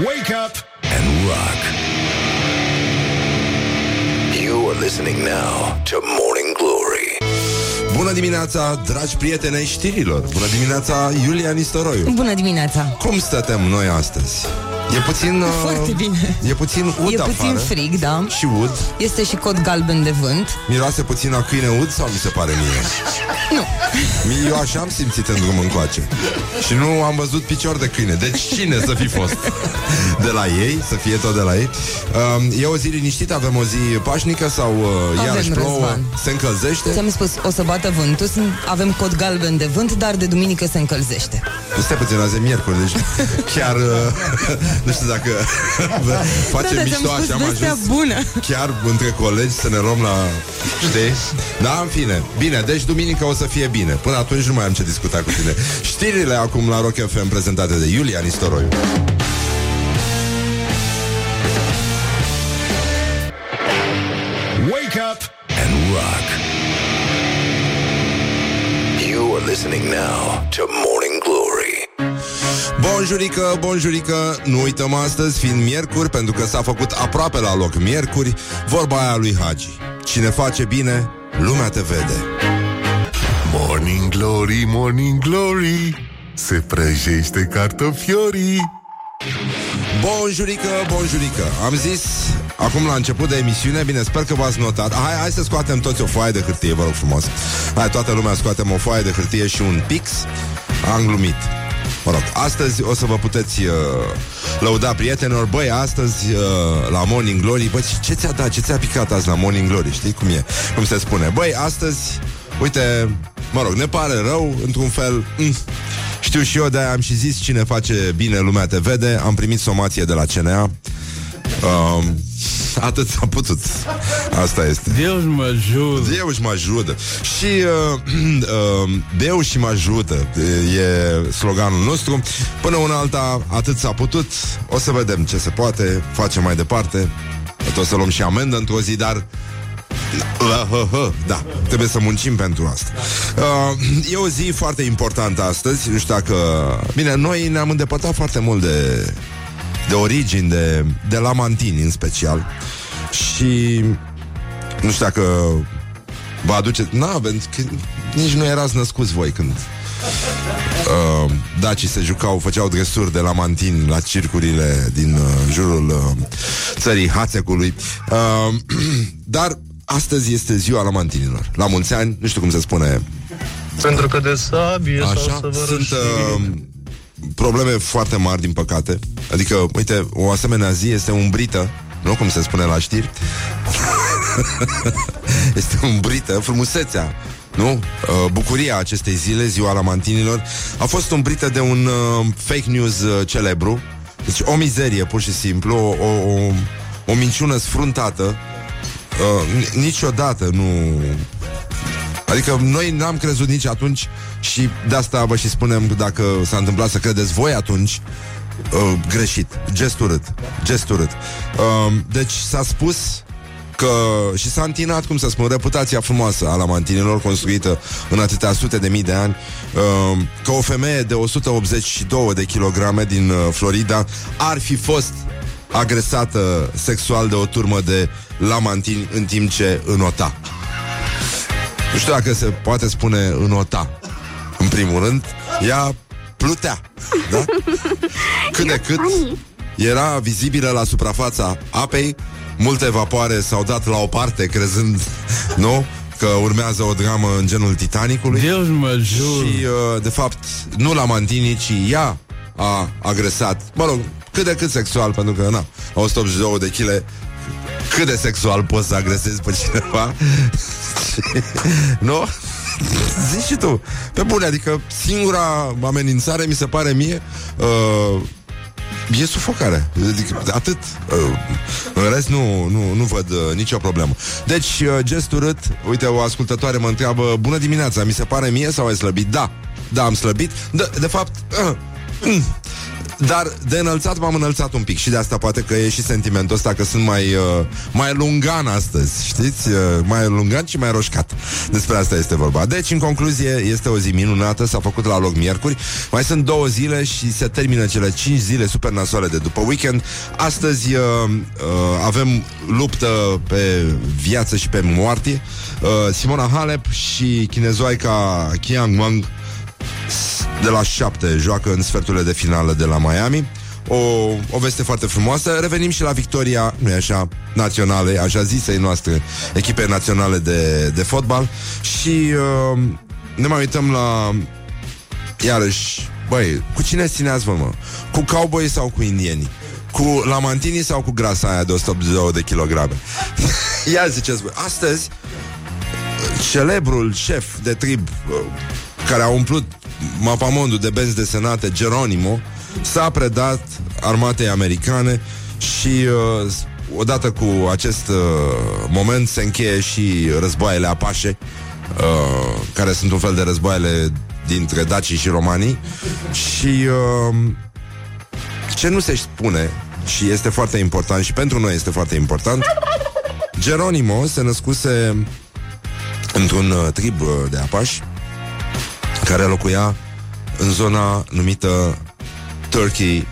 Wake up and rock. You are listening now to Morning Glory. Bună dimineața, dragi prieteni ai știrilor Bună dimineața, Iulia Nistoroiu Bună dimineața! Cum stătem noi astăzi? E puțin... Uh, Foarte bine. E puțin ud E puțin afară. frig, da. Și ud Este și cod galben de vânt. Miroase puțin a câine ud sau mi se pare mie? Nu. Mie- Eu așa am simțit în drum încoace Și nu am văzut picior de câine Deci cine să fi fost? De la ei, să fie tot de la ei um, E o zi liniștită, avem o zi pașnică Sau uh, Avem, iarăși plouă, Răzvan. se încălzește Ți-am spus, o să bată vântul, sunt- avem cod galben de vânt, dar de duminică se încălzește. Stai puțin, azi e miercuri, deci chiar uh, nu știu dacă facem da, mișto ți-am spus așa am vestea ajuns bună. chiar între colegi să ne luăm la... Știi? Da, în fine. Bine, deci duminică o să fie bine. Până atunci nu mai am ce discuta cu tine. Știrile acum la Rock FM prezentate de Iulia Nistoroiu. Wake up and rock. You are listening now to Morning Glory. Bonjurică, bonjurică, nu uităm astăzi, fiind miercuri, pentru că s-a făcut aproape la loc miercuri, vorba aia lui Hagi. Cine face bine, lumea te vede. Morning Glory, Morning Glory Se prăjește cartofiorii. Bonjurică, bonjurică Am zis acum la început de emisiune Bine, sper că v-ați notat. Hai, hai să scoatem toți o foaie de hârtie, vă rog frumos. Hai, toată lumea scoatem o foaie de hârtie și un pix. Am glumit Mă rog, astăzi o să vă puteți uh, lăuda prietenilor. Băi, astăzi uh, la Morning Glory Băi, ce- ce ți-a dat, ce ți-a picat azi la Morning Glory? Știi cum e, cum se spune. Băi, astăzi, uite, mă rog, ne pare rău, într-un fel mm, Știu și eu, de am și zis Cine face bine, lumea te vede. Am primit somație de la CNA um, Atât s-a putut. Asta este. Deus mă ajută. Deus mă ajută Și uh, uh, Deus și mă ajută. E sloganul nostru. Până una alta, atât s-a putut. O să vedem ce se poate. Facem mai departe. O să luăm și amendă într-o zi, dar La, hă, hă, Da, trebuie să muncim pentru asta. Uh, E o zi foarte importantă astăzi. Nu știu dacă... Bine, noi ne-am îndepărtat foarte mult de De origini, de, de lamantini în special Și Nu știu dacă Vă aduceți... Nu aveți... că Nici nu erați născuți voi când uh, Dacii se jucau, făceau dresuri de lamantini la circurile din uh, jurul uh, țării Hațecului. Uh, dar astăzi este ziua lamantinilor. La mulți ani, nu știu cum se spune. Pentru că de sabie sau Așa, să vă sunt uh, probleme foarte mari, din păcate. Adică, uite, o asemenea zi este umbrită, nu cum se spune la știri. este umbrită, frumusețea nu? Uh, bucuria acestei zile, ziua lamantinilor, a fost umbrită de un uh, fake news uh, celebru. Deci o mizerie, pur și simplu, o, o, o, o minciună sfruntată. Uh, n- niciodată nu... Adică noi n-am crezut nici atunci și de asta vă și spunem că dacă s-a întâmplat să credeți voi atunci, uh, greșit, gest urât, gest urât. Uh, deci s-a spus că și s-a întinat, cum să spun, reputația frumoasă a lamantinilor construită în atâtea sute de mii de ani, uh, că o femeie de 182 de kilograme din uh, Florida ar fi fost agresată sexual de o turmă de lamantini în timp ce înota. Nu știu dacă se poate spune înota. În primul rând, ea plutea. Da? Cât de cât era vizibilă la suprafața apei, multe vapoare s-au dat la o parte, crezând, nu? Că urmează o dramă în genul Titanicului. Deus mă ajută. Și, uh, de fapt, nu la Mantini, ci ea a agresat, mă rog, cât de cât sexual, pentru că, na, 182 de kg, cât de sexual poți să agresezi pe cineva? nu? Zici și tu. Pe bune, adică singura amenințare mi se pare mie uh, E sufocare adică, Atât uh, În rest nu, nu, nu văd uh, nicio problemă Deci, uh, gest urât Uite, o ascultătoare mă întreabă Bună dimineața, mi se pare mie sau ai slăbit? Da, da, am slăbit De, de fapt, uh, mm, Dar de înălțat m-am înălțat un pic și de asta poate că e și sentimentul ăsta că sunt mai, uh, mai lungan astăzi, știți? Uh, mai lungan și mai roșcat. Despre asta este vorba. Deci, în concluzie, este o zi minunată, s-a făcut la loc miercuri. Mai sunt două zile și se termină cele cinci zile super nasoale de după weekend. Astăzi uh, uh, avem luptă pe viață și pe moarte. Uh, Simona Halep și chinezoaica Qiang Wang de la 7 joacă în sferturile de finală de la Miami. O, o veste foarte frumoasă. Revenim și la victoria, nu așa, naționale, așa zisei noastre, echipe naționale de, de fotbal. Și uh, ne mai uităm la, iarăși, băi, cu cine țineați vă, mă? Cu cowboy sau cu indieni? Cu lamantini sau cu grasa aia de 182 de kilograme? Ia ziceți, băi, astăzi celebrul șef de trib uh, care a umplut mapamondul de benzi desenate, Geronimo, s-a predat armatei americane și uh, odată cu acest uh, moment se încheie și războaiele apașe, uh, care sunt un fel de războaiele dintre dacii și romanii. Și uh, ce nu se spune și este foarte important și pentru noi este foarte important Geronimo se născuse într-un uh, trib uh, de apași care locuia în zona numită Turkey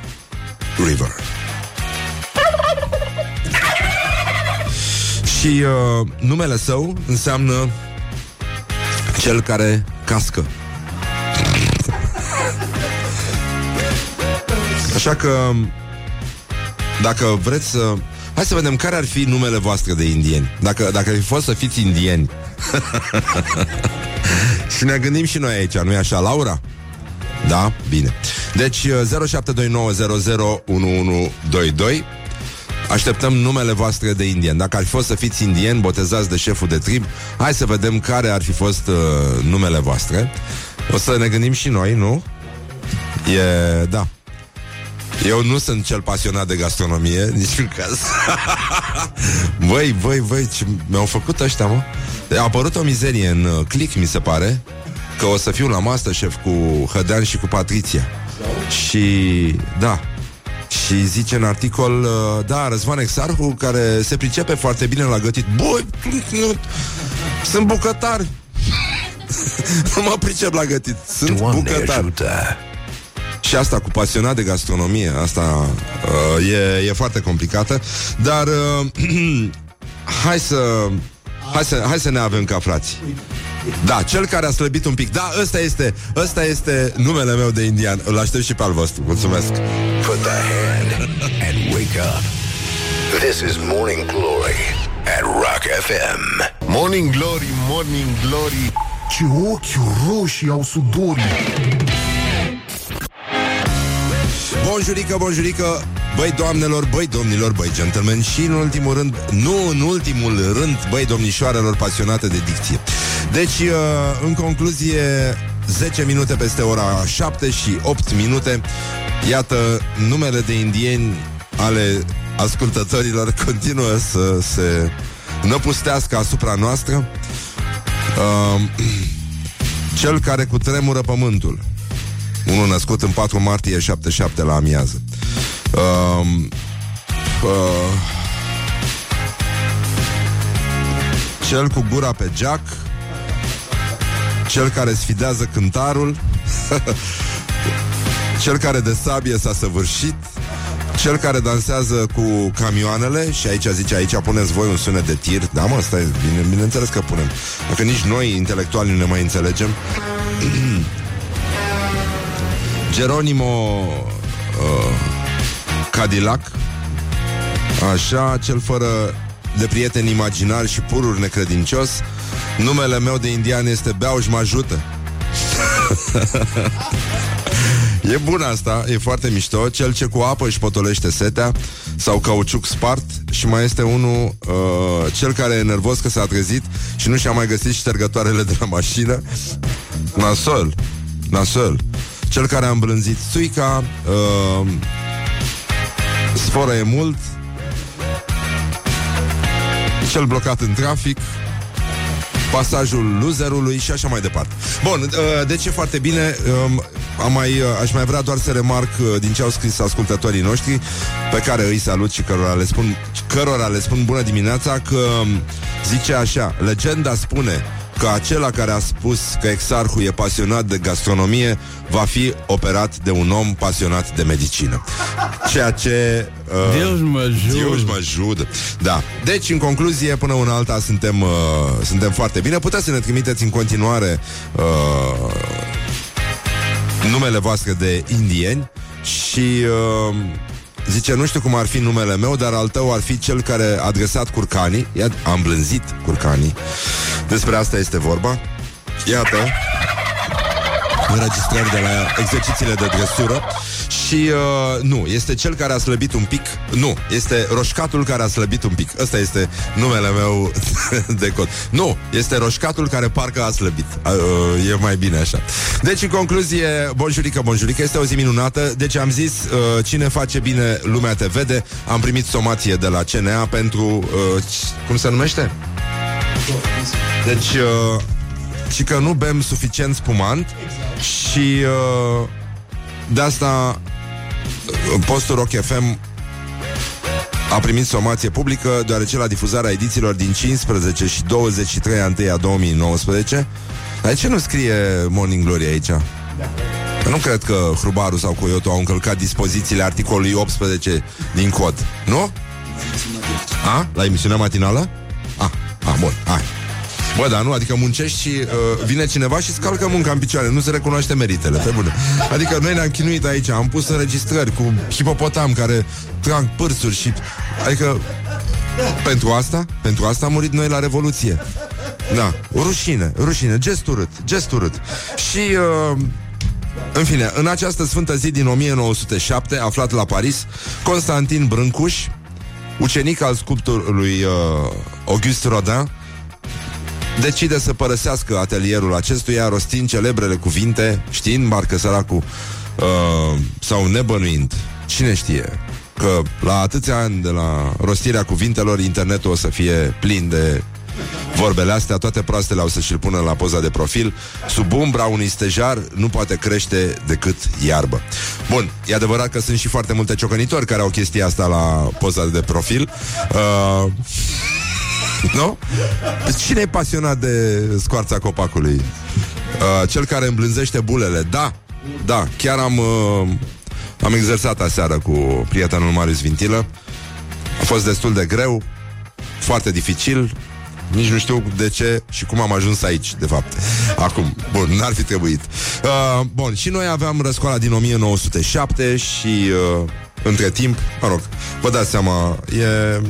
River. Și uh, numele său înseamnă cel care cască. Așa că dacă vreți să... Hai să vedem care ar fi numele voastre de indieni. Dacă, dacă ar fi fost să fiți indieni. și ne gândim și noi aici, nu-i așa, Laura? Da? Bine. Deci 0729001122 Așteptăm numele voastre de indien. Dacă ar fi fost să fiți indien, botezați de șeful de trib, hai să vedem care ar fi fost uh, numele voastre. O să ne gândim și noi, nu? E, da. Eu nu sunt cel pasionat de gastronomie, niciun caz. băi, băi, băi, ce mi-au făcut ăștia, mă? A apărut o mizerie în uh, click, mi se pare, că o să fiu la Masterchef cu Hădean și cu Patriția. Și, da, și zice în articol, uh, da, Răzvan Exarhu, care se pricepe foarte bine la gătit. Băi, sunt bucătar. nu mă pricep la gătit. Sunt Doamne bucătar. ajută! Și asta cu pasionat de gastronomie, asta uh, e, e foarte complicată, dar uh, hai să hai să hai să ne avem ca frați. Da, cel care a slăbit un pic. Da, ăsta este, ăsta este numele meu de indian. Îl aștept și pe al vostru. Mulțumesc. Put the hand and wake up. This is Morning Glory at Rock FM. Morning Glory, Morning Glory Ce ochi roșii au sudorii Bonjurică, bonjurică, băi doamnelor, băi domnilor, băi gentlemen și în ultimul rând, nu în ultimul rând, băi domnișoarelor pasionate de dicție. Deci, uh, în concluzie, 10 minute peste ora 7 și 8 minute, iată, numele de indieni ale ascultătorilor continuă să se năpustească asupra noastră. Uh, cel care cu tremură pământul unul născut în 4 martie 77 la amiază. Uh, uh, cel cu gura pe geac, cel care sfidează cântarul, cel care de sabie s-a săvârșit, cel care dansează cu camioanele și aici zice, aici puneți voi un sunet de tir. Da, mă, stai, bine, bineînțeles că punem. Dacă nici noi, intelectuali, nu ne mai înțelegem. Geronimo uh, Cadillac. Așa, cel fără de prieten imaginar și purur necredincios. Numele meu de indian este Beauj mă ajută. E bun asta, e foarte mișto. Cel ce cu apă își potolește setea Sau cauciuc spart Și mai este unul uh, Cel care e nervos că s-a trezit Și nu și-a mai găsit ștergătoarele de la mașină. Nasol Nasol. Cel care a îmblânzit suica uh, Sforă e mult Cel blocat în trafic pasajul loserului și așa mai departe. Bun, uh, deci e foarte bine. Um, am mai, uh, aș mai vrea doar să remarc uh, din ce au scris ascultătorii noștri, pe care îi salut și cărora le spun, cărora le spun bună dimineața, că um, zice așa, legenda spune că acela care a spus că exarhul e pasionat de gastronomie va fi operat de un om pasionat de medicină. Ceea ce... Uh, Deus mă ajută. Deus mă ajută. Da. Deci, în concluzie, până una alta suntem, uh, suntem foarte bine. Puteți să ne trimiteți în continuare uh, numele voastre de indieni și uh, zice, nu știu cum ar fi numele meu, dar al tău ar fi cel care a adresat curcanii, Ia, a îmblânzit curcanii. Despre asta este vorba. Iată, înregistrări de la exercițiile de dresură și uh, nu, este cel care a slăbit un pic Nu, este roșcatul care a slăbit un pic. Ăsta este numele meu de cod. Nu, este roșcatul care parcă a slăbit. Uh, E mai bine așa. Deci, în concluzie, bonjurică, bonjurică Este o zi minunată. Deci am zis, uh, cine face bine, lumea te vede. Am primit somație de la CNA pentru uh, Cum se numește? Deci, uh, și că nu bem suficient spumant și uh, de asta uh, postul Rock FM a primit somație publică deoarece la difuzarea edițiilor din 15 și 23 a 1 a 2019 dar de ce nu scrie Morning Glory aici? Nu cred că Hrubaru sau Coyotu au încălcat dispozițiile articolului 18 din cod, nu? A? La emisiunea matinală? A, a bun, hai. Bă, dar nu, adică muncești și uh, vine cineva și scalcă munca în picioare, nu se recunoaște meritele, pe bune. Adică noi ne-am chinuit aici, am pus înregistrări cu hipopotam care trag pârsuri și... Adică, pentru asta, pentru asta am murit noi la Revoluție. Da, rușine, rușine, gest urât, gest urât. Și... Uh, în fine, în această sfântă zi din 1907, aflat la Paris, Constantin Brâncuș, ucenic al sculptorului uh, Auguste Rodin, decide să părăsească atelierul acestuia rostind celebrele cuvinte, știind, marcă săracul, uh, sau nebănuind, cine știe, că la atâția ani de la rostirea cuvintelor, internetul o să fie plin de vorbele astea, toate proastele au să și-l pună la poza de profil. Sub umbra unui stejar nu poate crește decât iarbă. Bun, e adevărat că sunt și foarte multe ciocănitori care au chestia asta la poza de profil. Uh, nu? Cine e pasionat de scoarța copacului? Uh, cel care îmblânzește bulele. Da, da, chiar am, uh, am exersat aseară cu prietenul Marius Vintilă. A fost destul de greu, foarte dificil, nici nu știu de ce și cum am ajuns aici, de fapt. Acum, bun, n-ar fi trebuit. Uh, bun, și noi aveam răscoala din 1907 și uh, între timp, mă rog, vă dați seama, e...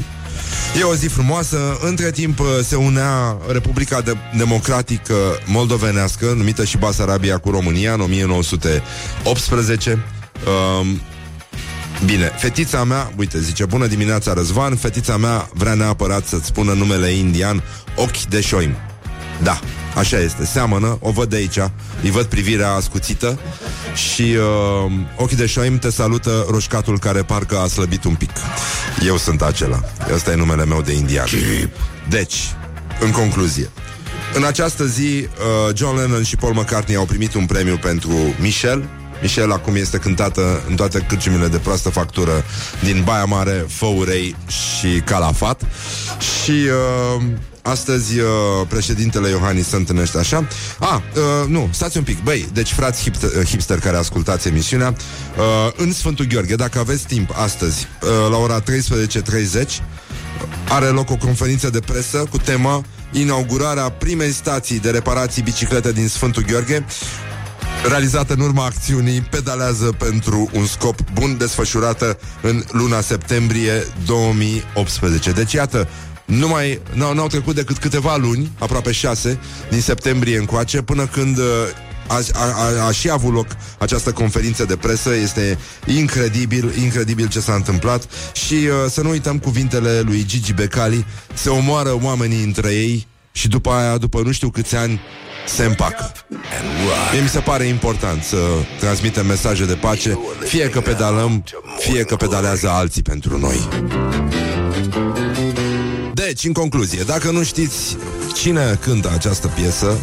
E o zi frumoasă. Între timp uh, se unea Republica de- Democratică Moldovenească, numită și Basarabia cu România în 1918. Um, Bine, fetița mea, uite, zice, bună dimineața Răzvan, fetița mea vrea neapărat să-ți spună numele indian Ochi de șoim. Da, așa este, seamănă, o văd de aici, îi văd privirea ascuțită și uh, ochii de șoim te salută roșcatul care parcă a slăbit un pic. Eu sunt acela, ăsta e numele meu de indian. Deci, în concluzie, în această zi, uh, John Lennon și Paul McCartney au primit un premiu pentru Michel, Michel acum este cântată în toate cârciumile de proastă factură din Baia Mare, Făurei și Calafat. Și uh, astăzi uh, președintele Iohannis se întâlnește așa. Ah, uh, nu, stați un pic. Băi, deci frați hipster, uh, hipster care ascultați emisiunea, uh, în Sfântul Gheorghe, dacă aveți timp astăzi, uh, la ora 13.30, are loc o conferință de presă cu tema inaugurarea primei stații de reparații biciclete din Sfântul Gheorghe realizată în urma acțiunii Pedalează pentru un scop bun desfășurată în luna septembrie 2018. Deci iată, nu mai, n-au, n-au trecut decât câteva luni, aproape șase, din septembrie încoace, până când uh, a, a, a, a și avut loc această conferință de presă. Este incredibil, incredibil ce s-a întâmplat și uh, să nu uităm cuvintele lui Gigi Becali, se omoară oamenii între ei și după aia, după nu știu câți ani, se împacă. Mie mi se pare important să transmitem mesaje de pace, fie că pedalăm, fie că pedalează alții pentru noi. Deci, în concluzie, dacă nu știți cine cântă această piesă,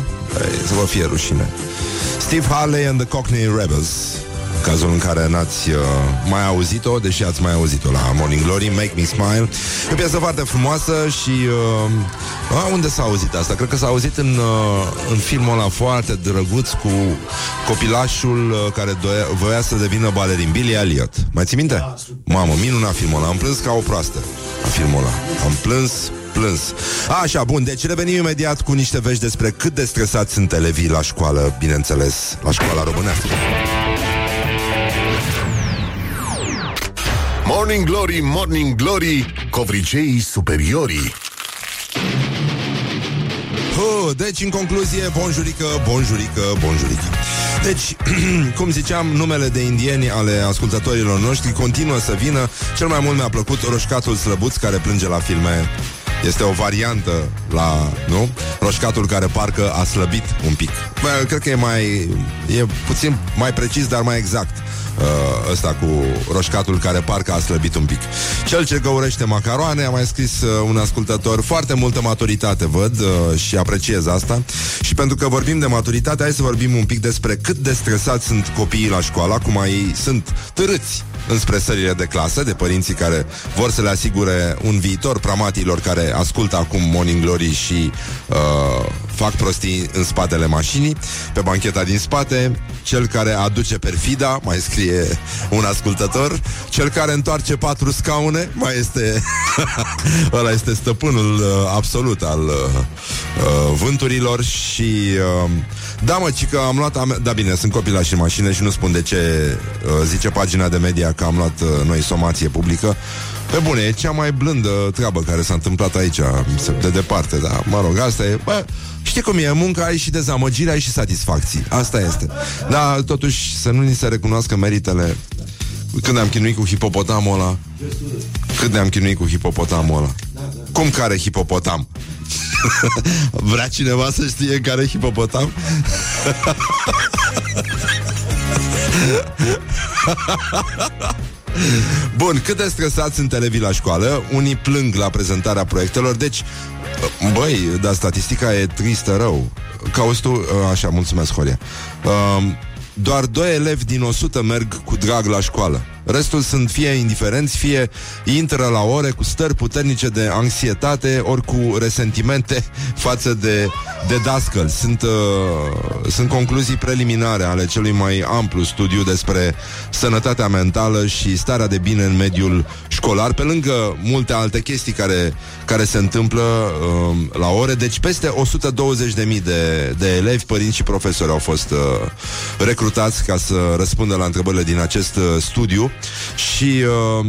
ei, să vă fie rușine. Steve Harley and the Cockney Rebels cazul în care n-ați uh, mai auzit-o, deși ați mai auzit-o la Morning Glory, Make Me Smile. E o piesă foarte frumoasă și... Uh, a, unde s-a auzit asta? Cred că s-a auzit în, uh, în filmul ăla foarte drăguț cu copilașul uh, care doia, voia să devină balerin, Billy Elliot. Mai ții minte? Mamă, minunat filmul ăla. Am plâns ca o proastă la filmul ăla. Am plâns plâns. Așa, bun, deci revenim imediat cu niște vești despre cât de stresați sunt elevii la școală, bineînțeles, la școala românească. Morning Glory, Morning Glory, covriceii superiorii. Oh, deci, în concluzie, bonjurică, bonjurică, bonjurică. Deci, cum ziceam, numele de indieni ale ascultătorilor noștri continuă să vină. Cel mai mult mi-a plăcut roșcatul slăbuț care plânge la filme. Este o variantă la, nu? Roșcatul care parcă a slăbit un pic. Bă, cred că e mai... E puțin mai precis, dar mai exact uh, ăsta cu roșcatul care parcă a slăbit un pic. Cel ce găurește macaroane, a mai scris uh, un ascultător, foarte multă maturitate văd uh, și apreciez asta. Și pentru că vorbim de maturitate, hai să vorbim un pic despre cât de stresați sunt copiii la școală, acum ei sunt târâți înspre sările de clasă, de părinții care vor să le asigure un viitor pramatilor care ascultă acum Morning Glory și uh, fac prostii în spatele mașinii, pe bancheta din spate, cel care aduce perfida, mai scrie un ascultător, cel care întoarce patru scaune, mai este ăla este stăpânul uh, absolut al uh, uh, vânturilor și uh, da mă, ci că am luat ame- da bine, sunt copilași în mașină și nu spun de ce uh, zice pagina de media că am luat uh, noi somație publică pe bune, e cea mai blândă treabă care s-a întâmplat aici, de departe, da, mă rog, asta e, bă, Știi cum e, munca ai și dezamăgire, ai și satisfacții. Asta este. Dar totuși să nu ni se recunoască meritele când am chinuit cu hipopotamul ăla. Cât ne-am chinuit cu hipopotamul ăla. Cum care hipopotam? Vrea cineva să știe care hipopotam? Bun, cât de stresați sunt elevii la școală? Unii plâng la prezentarea proiectelor, deci Băi, dar statistica e tristă rău. Cauți tu... Așa, mulțumesc, Horia. Doar doi elevi din 100 merg cu drag la școală. Restul sunt fie indiferenți, fie intră la ore cu stări puternice de anxietate, ori cu resentimente față de, de dascăl. Sunt, uh, sunt concluzii preliminare ale celui mai amplu studiu despre sănătatea mentală și starea de bine în mediul școlar, pe lângă multe alte chestii care, care se întâmplă uh, la ore. Deci peste 120.000 de, de elevi, părinți și profesori au fost uh, recrutați ca să răspundă la întrebările din acest uh, studiu și uh,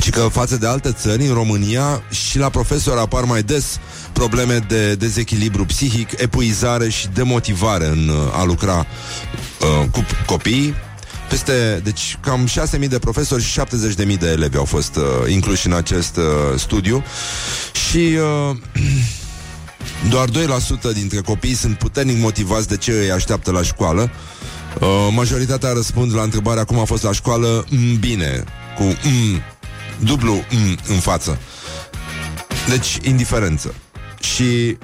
ci că față de alte țări, în România și la profesor apar mai des probleme de dezechilibru psihic, epuizare și demotivare în uh, a lucra uh, cu copiii. Peste, deci cam 6.000 de profesori și 70.000 de elevi au fost uh, incluși în acest uh, studiu și uh, doar 2% dintre copii sunt puternic motivați de ce îi așteaptă la școală. Uh, majoritatea răspund la întrebarea cum a fost la școală mm, bine, cu mm, dublu mm, în față. Deci, indiferență. Și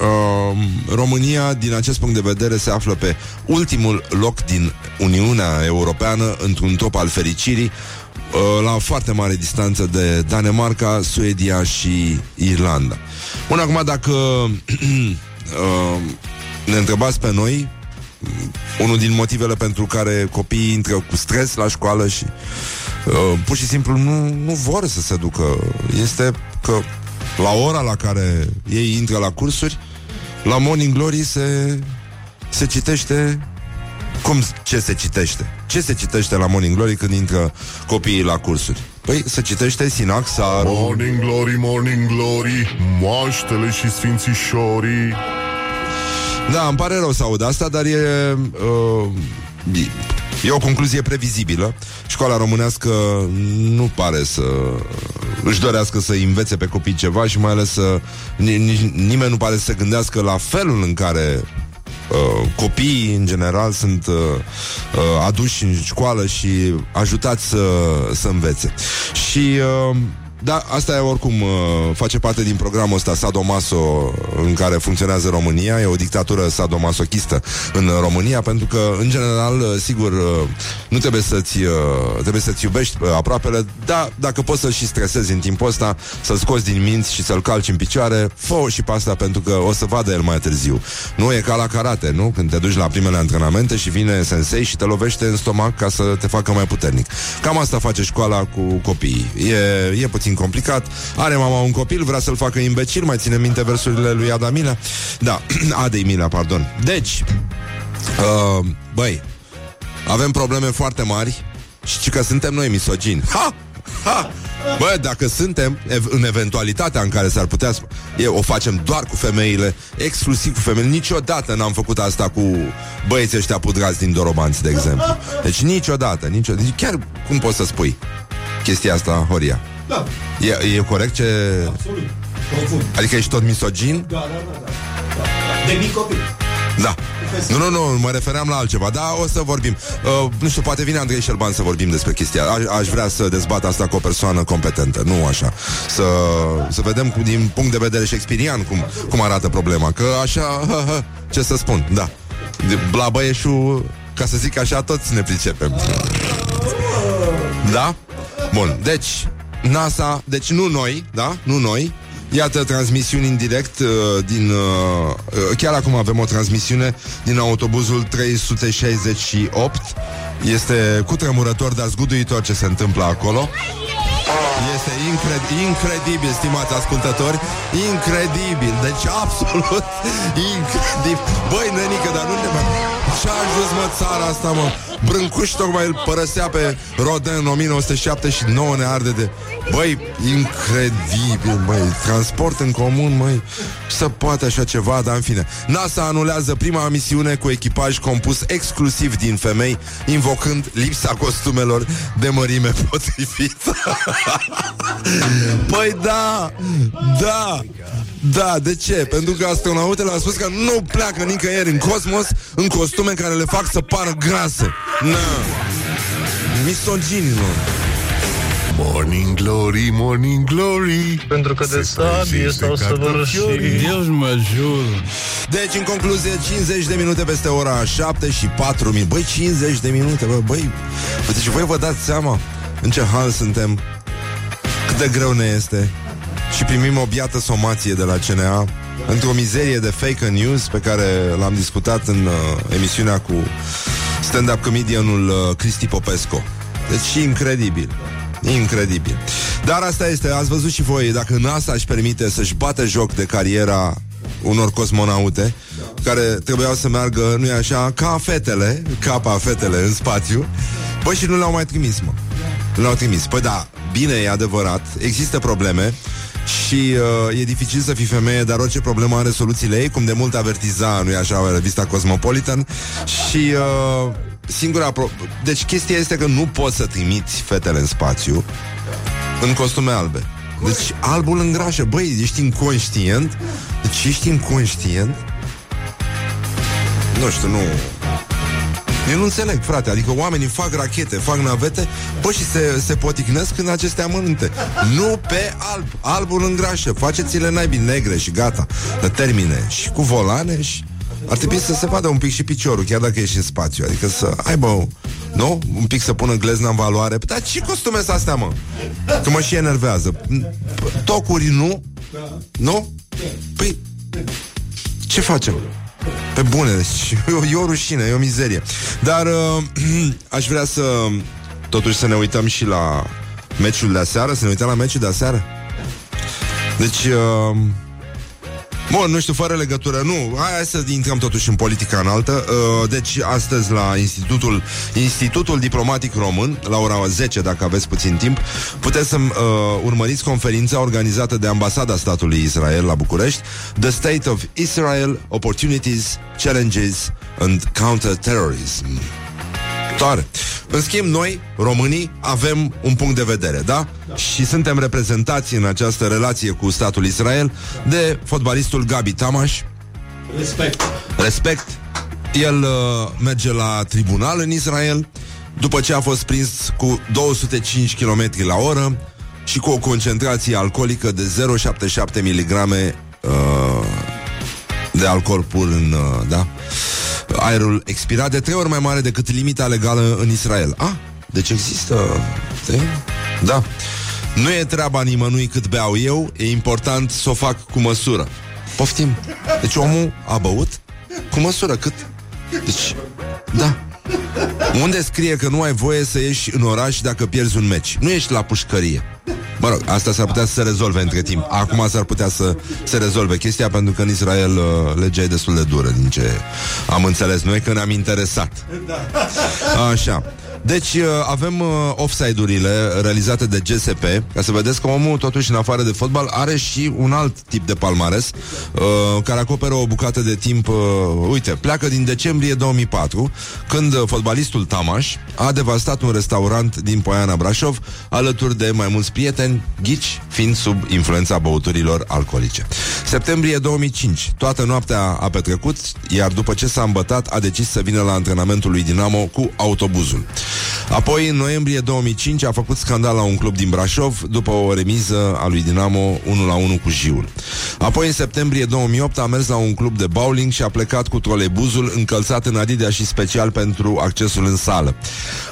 uh, România, din acest punct de vedere, se află pe ultimul loc din Uniunea Europeană, într-un top al fericirii, uh, la foarte mare distanță de Danemarca, Suedia și Irlanda. Bun, acum, dacă uh, ne întrebați pe noi, unul din motivele pentru care copiii intră cu stres la școală și uh, pur și simplu nu, nu vor să se ducă. Este că la ora la care ei intră la cursuri, la Morning Glory se, se citește cum, ce se citește? Ce se citește la Morning Glory când intră copiii la cursuri? Păi se citește Sinaxarul Morning Glory, Morning Glory, moaștele și sfințișorii. Da, îmi pare rău să aud asta, dar e, uh, e o concluzie previzibilă. Școala românească nu pare să își dorească să învețe pe copii ceva și mai ales să ni, nimeni nu pare să se gândească la felul în care Uh, copiii în general sunt uh, uh, aduși în școală și ajutați să, să învețe. Și uh, da, asta e oricum uh, face parte din programul ăsta Sadomaso în care funcționează România. E o dictatură sadomasochistă în România, pentru că, în general, uh, sigur, uh, nu trebuie să-ți, uh, trebuie să-ți iubești uh, aproapele, dar dacă poți să-l și stresezi în timpul ăsta, să-l scoți din minți și să-l calci în picioare, fă și pe asta pentru că o să vadă el mai târziu. Nu e ca la karate, nu? Când te duci la primele antrenamente și vine sensei și te lovește în stomac ca să te facă mai puternic. Cam asta face școala cu copiii. E, e puțin complicat. Are mama un copil, vrea să-l facă imbecil, mai ține minte versurile lui Adamila. Da, Adei Mila, pardon. Deci, uh, băi, avem probleme foarte mari și că suntem noi misogini. Ha! Ha! Bă, dacă suntem ev- în eventualitatea în care s-ar putea sp- e, o facem doar cu femeile, exclusiv cu femeile. Niciodată n-am făcut asta cu băieții ăștia pudrați din Dorobanți, de exemplu. Deci niciodată, niciodată. Deci chiar cum poți să spui chestia asta, Horia? Da, E, e corect ce... absolut. Profund. Adică ești tot misogin? Da, da, da, da. da. De mic copil. Da. Nu, nu, nu, mă refeream la altceva, dar o să vorbim. Uh, nu știu, poate vine Andrei Șerban să vorbim despre chestia. Aș, aș vrea să dezbat asta cu o persoană competentă, nu așa. Să, să vedem cu, din punct de vedere shakespearian cum, cum arată problema. Că așa, ha, ha, ce să spun, da. De- Blabăieșul, ca să zic așa, toți ne pricepem. Da? Bun, deci NASA, deci nu noi, da? Nu noi. Iată transmisiuni în direct uh, din uh, uh, chiar acum avem o transmisiune din autobuzul 368. Este cutremurător, dar zguduitor ce se întâmplă acolo. Este incred- incredibil, stimați ascultători Incredibil, deci absolut incredibil Băi, nenică, dar nu ne mai... Ce-a ajuns, mă, țara asta, mă? Brâncuș tocmai îl părăsea pe Rodin în 1979, ne arde de... Băi, incredibil, băi, transport în comun, măi Să poate așa ceva, dar în fine NASA anulează prima misiune cu echipaj compus exclusiv din femei Invocând lipsa costumelor de mărime potrivită Păi da, da, da, de ce? Pentru că astronautele au spus că nu pleacă nicăieri în cosmos în costume care le fac să pară grase. Na. Misoginilor. Morning Glory, Morning Glory Pentru că de Se sabie prăjește s-au săvârșit Deus mă jur. Deci, în concluzie, 50 de minute peste ora 7 și 4 minute. Băi, 50 de minute, bă, băi. Deci voi vă dați seama în ce hal suntem, cât de greu ne este și primim o biată somație de la CNA într-o mizerie de fake news pe care l-am discutat în uh, emisiunea cu stand-up comedianul uh, Cristi Popescu. Deci incredibil. Incredibil. Dar asta este, ați văzut și voi, dacă NASA își permite să-și bată joc de cariera unor cosmonaute care trebuiau să meargă, nu-i așa, ca fetele, capa fetele în spațiu, băi, și nu le-au mai trimis, mă. Nu le-au trimis. Păi da, bine, e adevărat, există probleme și uh, e dificil să fii femeie, dar orice problemă are soluțiile ei, cum de mult avertiza, nu-i așa, revista Cosmopolitan și uh, singura pro- deci chestia este că nu poți să trimiți fetele în spațiu în costume albe. Deci albul îngrașă. Băi, ești inconștient? Deci ești inconștient? Nu știu, nu... Eu nu înțeleg, frate, adică oamenii fac rachete, fac navete, bă, și se, se poticnesc în aceste amănunte. Nu pe alb. Albul îngrașă. Faceți-le naibii negre și gata. De termine. Și cu volane și... Ar trebui să se vadă un pic și piciorul, chiar dacă ești în spațiu. Adică să aibă, nu? Un pic să pună glezna în valoare. Dar ce costume sunt astea, mă? Că mă și enervează. Tocuri nu? Nu? Păi, ce facem? Pe bune, deci e, e o rușine, e o mizerie. Dar uh, aș vrea să totuși să ne uităm și la meciul de aseară, să ne uităm la meciul de aseară. Deci, uh, Bun, nu știu, fără legătură, nu. Hai să intrăm totuși în politica înaltă. Uh, deci, astăzi la Institutul, Institutul Diplomatic Român, la ora 10, dacă aveți puțin timp, puteți să uh, urmăriți conferința organizată de Ambasada statului Israel la București, The State of Israel, Opportunities, Challenges and Counter-Terrorism. Tare. În schimb, noi, românii, avem un punct de vedere, da? da? Și suntem reprezentați în această relație cu statul Israel de fotbalistul Gabi Tamaș. Respect. Respect. El uh, merge la tribunal în Israel după ce a fost prins cu 205 km la oră și cu o concentrație alcoolică de 0,77 mg uh, de alcool pur în, uh, da? Aerul expirat de trei ori mai mare decât limita legală în Israel. Ah, deci există... Da. Nu e treaba nimănui cât beau eu, e important să o fac cu măsură. Poftim. Deci omul a băut cu măsură cât. Deci, da. Unde scrie că nu ai voie să ieși în oraș dacă pierzi un meci? Nu ești la pușcărie. Mă rog, asta s-ar putea să se rezolve între timp. Acum s-ar putea să se rezolve chestia pentru că în Israel uh, legea e destul de dură din ce am înțeles noi că ne-am interesat. Așa. Deci uh, avem uh, offside-urile realizate de GSP Ca să vedeți că omul totuși în afară de fotbal Are și un alt tip de palmares uh, Care acoperă o bucată de timp uh, Uite, pleacă din decembrie 2004 Când uh, fotbalistul Tamaș A devastat un restaurant din Poiana Brașov Alături de mai mulți prieteni Ghici fiind sub influența băuturilor alcoolice. Septembrie 2005 Toată noaptea a petrecut Iar după ce s-a îmbătat A decis să vină la antrenamentul lui Dinamo cu autobuzul Apoi, în noiembrie 2005, a făcut scandal la un club din Brașov după o remiză a lui Dinamo 1 la 1 cu Jiul. Apoi, în septembrie 2008, a mers la un club de bowling și a plecat cu trolebuzul încălțat în Adidas și special pentru accesul în sală.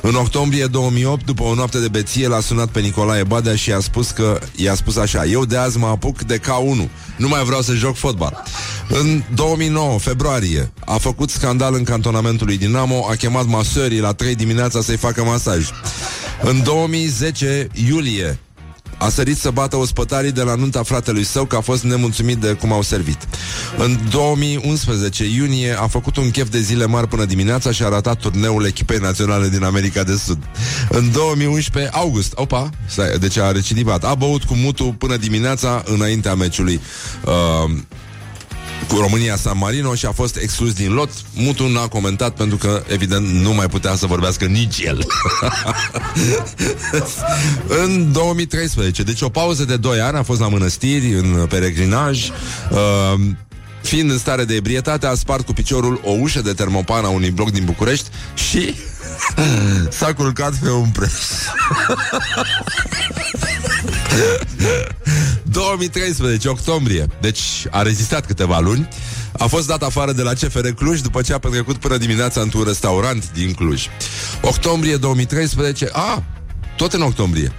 În octombrie 2008, după o noapte de beție, l-a sunat pe Nicolae Badea și i-a spus că i-a spus așa: "Eu de azi mă apuc de K1. Nu mai vreau să joc fotbal." În 2009, februarie, a făcut scandal în cantonamentul lui Dinamo, a chemat masării la 3 dimineața să-i facă masaj. În 2010, iulie, a sărit să bată ospătarii de la nunta fratelui său că a fost nemulțumit de cum au servit. În 2011, iunie, a făcut un chef de zile mari până dimineața și a ratat turneul echipei naționale din America de Sud. În 2011, august, opa, stai, deci a recidivat. A băut cu mutul până dimineața înaintea meciului. Uh, cu România San Marino și a fost exclus din lot. Mutu n-a comentat pentru că, evident, nu mai putea să vorbească nici el. în 2013, deci o pauză de 2 ani, a fost la mănăstiri, în peregrinaj. Uh, fiind în stare de ebrietate, a spart cu piciorul o ușă de termopan a unui bloc din București și s-a culcat pe un preș. 2013, octombrie. Deci a rezistat câteva luni. A fost dat afară de la CFR Cluj după ce a petrecut până dimineața într-un restaurant din Cluj. Octombrie 2013, a, tot în octombrie.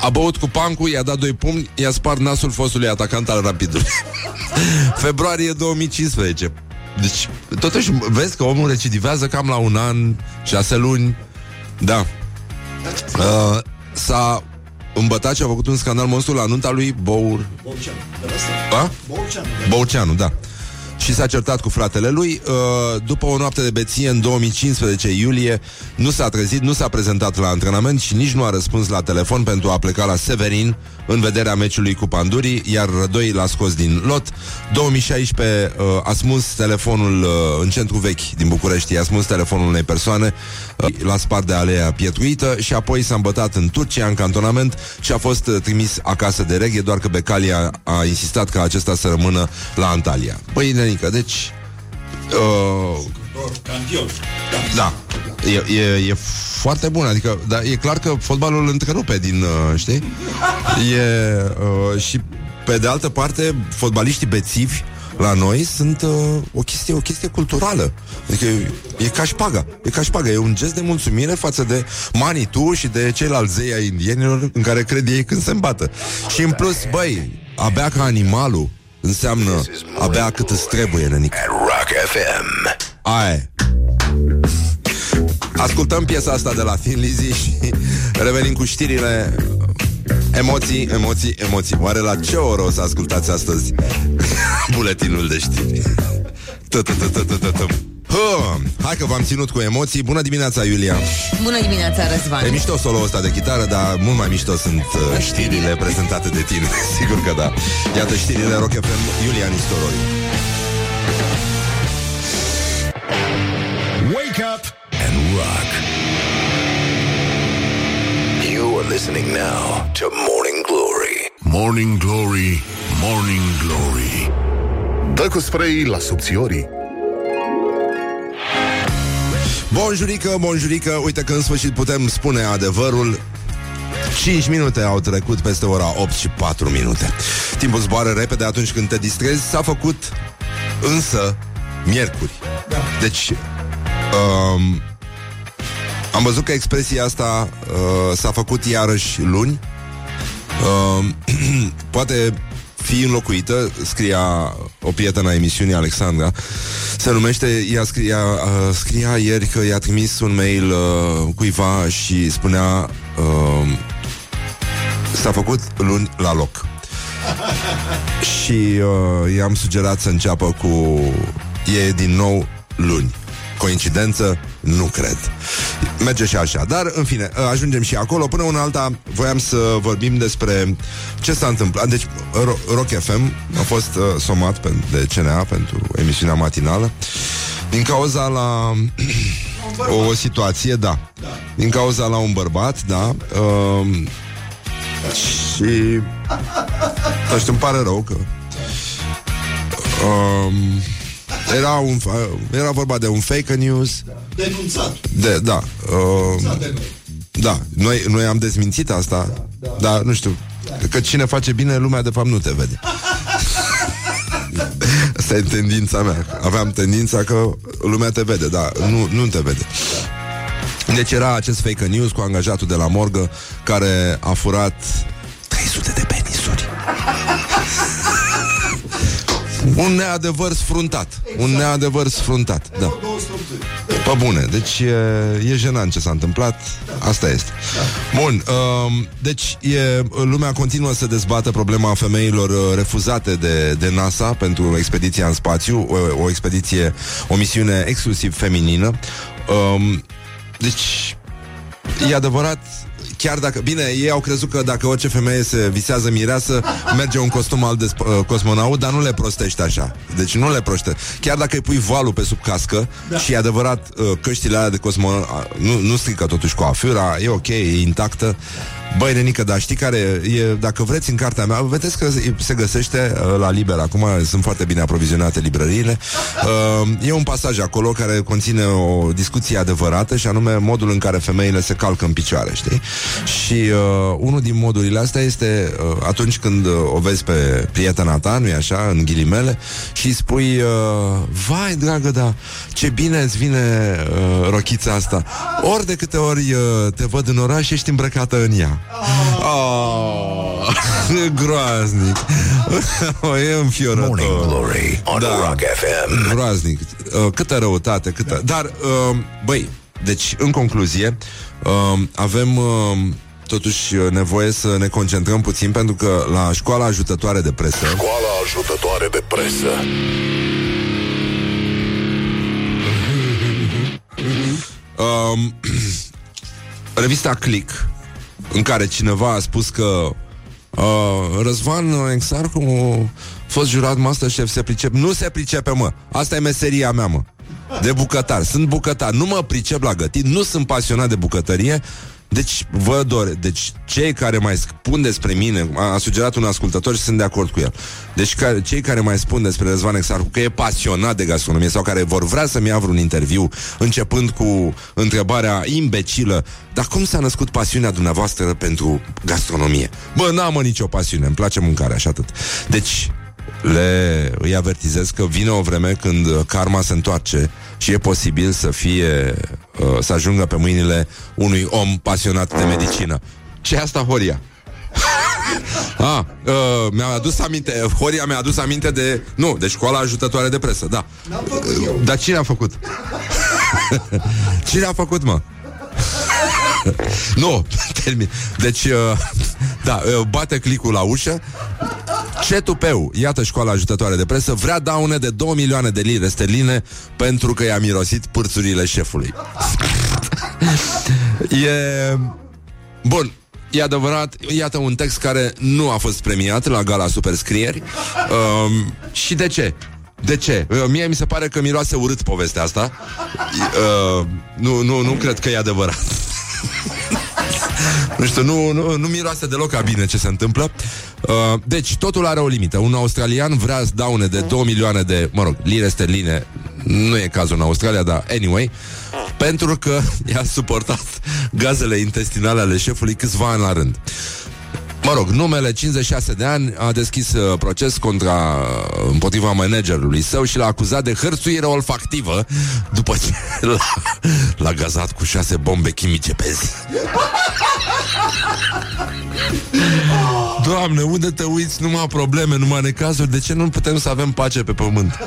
A băut cu pancul, i-a dat doi pumni, i-a spart nasul fostului atacant al Rapidului. Februarie 2015. Deci, totuși, vezi că omul recidivează cam la un an, șase luni. Da. Uh, s-a îmbătat și a făcut un scandal monstru la nunta lui Bour... Bouceanu. A? Bouceanu. Bouceanu, da. Și s-a certat cu fratele lui. Uh, după o noapte de beție în 2015 iulie, nu s-a trezit, nu s-a prezentat la antrenament și nici nu a răspuns la telefon pentru a pleca la Severin în vederea meciului cu Pandurii, iar Rădoi l-a scos din lot. 2016 uh, a smuls telefonul uh, în centru vechi din București, a smuls telefonul unei persoane, uh, l-a spart de alea pietruită și apoi s-a îmbătat în Turcia, în cantonament și a fost uh, trimis acasă de reghe, doar că Becalia a insistat ca acesta să rămână la Antalya. Băi, nenică, deci... Uh, Campion. da, e, e, e foarte bun, adică da, e clar că fotbalul îl întrerupe din, uh, știi? E, uh, și pe de altă parte, fotbaliștii bețivi la noi sunt uh, o chestie o chestie culturală. Adică e, e ca șpaga. E ca șpaga. E un gest de mulțumire față de Manitu și de ceilalți zei ai indienilor în care cred ei când se îmbată. Și în plus, băi, abia ca animalul înseamnă abia cât îți trebuie, nenic. At Rock FM. Aia e. Ascultăm piesa asta de la Thin Lizzy și revenim cu știrile. Emoții, emoții, emoții. Oare la ce oră o să ascultați astăzi Buletinul de știri? Tă-tă-tă-tă-tă-tă Hă, Hai că v-am ținut cu emoții. Bună dimineața, Iulia. Bună dimineața, Răzvan. E mișto solo ăsta de chitară Dar mult mai mișto sunt uh, știrile prezentate de tine. Sigur că da. Iată știrile Rock FM Iulia Nistoroi. Wake up And rock. You are listening now to Morning Glory. Morning Glory, Morning Glory Dă cu spray la subțiorii Bonjurică, bonjurică Uite că în sfârșit putem spune adevărul 5 minute au trecut peste ora 8 și 4 minute. Timpul zboară repede atunci când te distrezi. S-a făcut însă miercuri. Da. Deci, um, am văzut că expresia asta uh, s-a făcut iarăși luni. Uh, poate fi înlocuită, scria o prietenă a emisiunii, Alexandra, se numește, ea scria, uh, scria ieri că i-a trimis un mail uh, cuiva și spunea uh, s-a făcut luni la loc. și uh, i-am sugerat să înceapă cu e din nou luni. Coincidență? Nu cred. Merge și așa. Dar, în fine, ajungem și acolo. Până una alta, voiam să vorbim despre ce s-a întâmplat. Deci, Ro- Rock FM a fost uh, somat pe, de CNA pentru emisiunea matinală. Din cauza la o, o situație, da. Din cauza la un bărbat, da. Uh, și... Nu știu, îmi pare rău că... Um, era, un, era vorba de un fake news. Denunțat. De, da. Uh, de noi. da. Noi, noi am dezmințit asta, da, da. dar nu știu. Că cine face bine, lumea de fapt nu te vede. Asta e tendința mea. Aveam tendința că lumea te vede, dar nu, nu te vede. Deci era acest fake news cu angajatul de la morgă care a furat 300 de Un neadevăr sfruntat. Un neadevăr sfruntat, da. Pe bune, deci e, e jenant ce s-a întâmplat. Asta este. Bun, um, deci e, lumea continuă să dezbată problema femeilor uh, refuzate de, de NASA Pentru expediția în spațiu O, o expediție, o misiune exclusiv feminină. Um, Deci E adevărat Chiar dacă, bine, ei au crezut că dacă orice femeie se visează mireasă, merge un costum al de sp- uh, cosmonaut, dar nu le prostești așa. Deci nu le proște. Chiar dacă îi pui valul pe sub cască da. și e adevărat, uh, căștile alea de cosmonaut nu, nu strică totuși cu afura, e ok, e intactă. Băi, nenică, dar știi care e, dacă vreți în cartea mea, vedeți că se găsește uh, la liber acum, sunt foarte bine aprovizionate librăriile. Uh, e un pasaj acolo care conține o discuție adevărată și anume modul în care femeile se calcă în picioare, știi? Și uh, unul din modurile astea este uh, atunci când uh, o vezi pe prietena ta, nu-i așa, în ghilimele, și îi spui, uh, vai, dragă, da, ce bine îți vine uh, rochița asta. Ori de câte ori uh, te văd în oraș, ești îmbrăcată în ea. Oh, groaznic. e înfiorător. Morning Glory on Da. Rock FM. Groaznic. Uh, câtă răutate, câtă... Dar, uh, băi, deci, în concluzie, uh, avem... Uh, Totuși nevoie să ne concentrăm puțin Pentru că la școala ajutătoare de presă Școala ajutătoare de presă. um, Revista Click În care cineva a spus că uh, Răzvan Exarcu a fost jurat Masterchef Se pricep, nu se pricepe mă Asta e meseria mea mă De bucătar, sunt bucătar, nu mă pricep la gătit Nu sunt pasionat de bucătărie deci, vă dore, deci cei care mai spun despre mine, a, a sugerat un ascultător și sunt de acord cu el. Deci care, cei care mai spun despre Răzvan Exarcu că e pasionat de gastronomie sau care vor vrea să-mi ia vreun interviu, începând cu întrebarea imbecilă, dar cum s-a născut pasiunea dumneavoastră pentru gastronomie? Bă, n-am mă, nicio pasiune, îmi place mâncarea și atât. Deci, le îi avertizez că vine o vreme când uh, karma se întoarce și e posibil să fie uh, să ajungă pe mâinile unui om pasionat de medicină. ce e asta, Horia? Ah, uh, mi-a adus aminte Horia mi-a adus aminte de Nu, de școala ajutătoare de presă, da N-am făcut eu. Dar cine a făcut? cine a făcut, mă? nu, termin Deci, uh, da, uh, bate clicul la ușă. Ce tupeu, iată școala ajutătoare de presă Vrea daune de 2 milioane de lire sterline Pentru că i-a mirosit pârțurile șefului. E... Bun, E adevărat, iată un text care nu a fost premiat la gala superscrieri. Um, Și de ce? De ce? Uh, Mie mi se pare că miroase urât povestea asta. Uh, nu, nu, nu cred că e adevărat nu știu, nu, nu, nu miroase deloc a bine ce se întâmplă. Uh, deci, totul are o limită. Un australian vrea să daune de 2 milioane de, mă rog, lire sterline. Nu e cazul în Australia, dar anyway. pentru că i-a suportat gazele intestinale ale șefului câțiva ani la rând. Mă rog, numele 56 de ani a deschis uh, proces contra uh, împotriva managerului său și l-a acuzat de hărțuire olfactivă după ce l-a, l-a gazat cu șase bombe chimice pe zi. Doamne, unde te uiți? Numai probleme, numai necazuri De ce nu putem să avem pace pe pământ?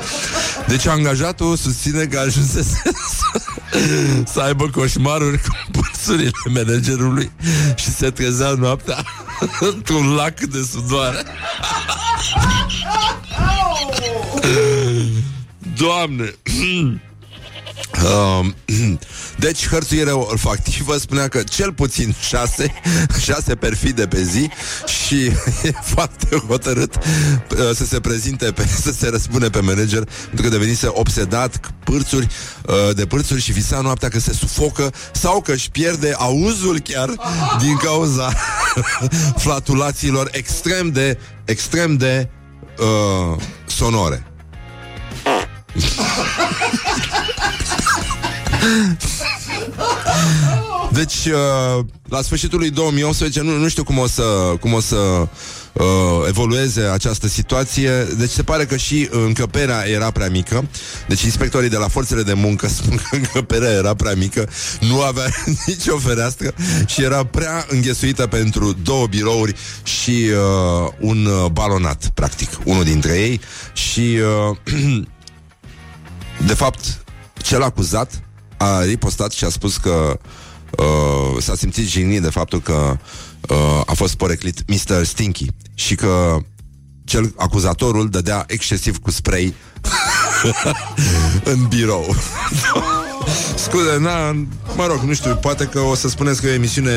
Deci angajatul susține că ajunsese să, să aibă coșmaruri cu pulsurile managerului Și se trezea noaptea într-un lac de sudoare. Doamne Um, deci, hărțuire olfactivă spunea că cel puțin șase, șase perfide pe zi și e foarte hotărât uh, să se prezinte, pe, să se răspune pe manager, pentru că devenise obsedat pârțuri, uh, de pârțuri și visa noaptea că se sufocă sau că își pierde auzul chiar din cauza flatulațiilor extrem de, extrem de uh, sonore. Deci, uh, la sfârșitul lui 2018, nu, nu știu cum o să, cum o să uh, evolueze această situație. Deci se pare că și încăperea era prea mică. Deci inspectorii de la forțele de muncă spun că încăperea era prea mică, nu avea nicio fereastră și era prea înghesuită pentru două birouri și uh, un uh, balonat, practic, unul dintre ei. Și, uh, de fapt, cel acuzat a ripostat și a spus că uh, s-a simțit jignit de faptul că uh, a fost poreclit Mr. Stinky și că cel acuzatorul dădea excesiv cu spray în birou. Scuze, na, mă rog, nu știu, poate că o să spuneți că e o emisiune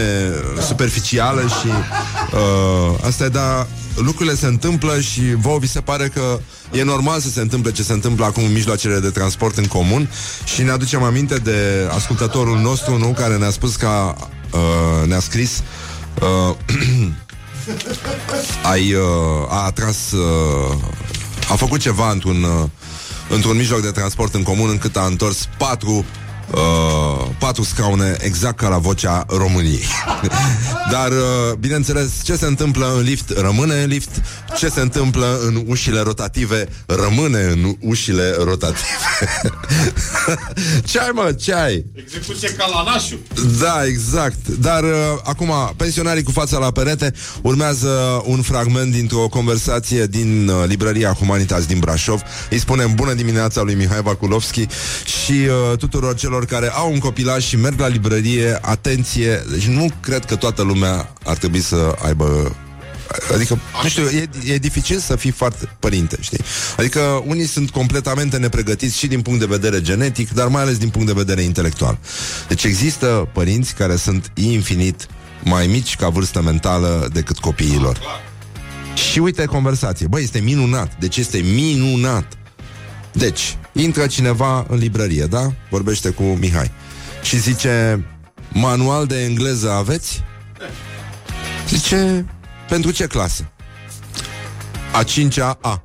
superficială și uh, asta e, dar lucrurile se întâmplă și vouă vi se pare că e normal să se întâmple ce se întâmplă acum în mijloacele de transport în comun? Și ne aducem aminte de ascultătorul nostru, nu, care ne-a spus că uh, ne-a scris uh, ai, uh, a atras uh, a făcut ceva într-un uh, într-un mijloc de transport în comun încât a întors patru uh, patru scaune exact ca la vocea României. Dar, uh, bineînțeles, ce se întâmplă în lift rămâne în lift, ce se întâmplă în ușile rotative rămâne în ușile rotative. ce ai, mă? Ce ai? Execuție ca la nașu. Da, exact. Dar uh, acum, pensionarii cu fața la perete urmează un fragment dintr-o conversație din uh, librăria Humanitas din Brașov. Îi spunem bună dimineața lui Mihai Vakulovski și uh, tuturor celor care au un copilaj și merg la librărie, atenție, deci nu cred că toată lumea ar trebui să aibă Adică, nu știu, e, e dificil să fii foarte părinte, știi? Adică unii sunt completamente nepregătiți și din punct de vedere genetic, dar mai ales din punct de vedere intelectual. Deci există părinți care sunt infinit mai mici ca vârstă mentală decât copiilor. Și uite conversație. Băi, este minunat. Deci este minunat. Deci, intră cineva în librărie, da? Vorbește cu Mihai. Și zice, manual de engleză aveți? Zice, pentru ce clasă? A cincea A.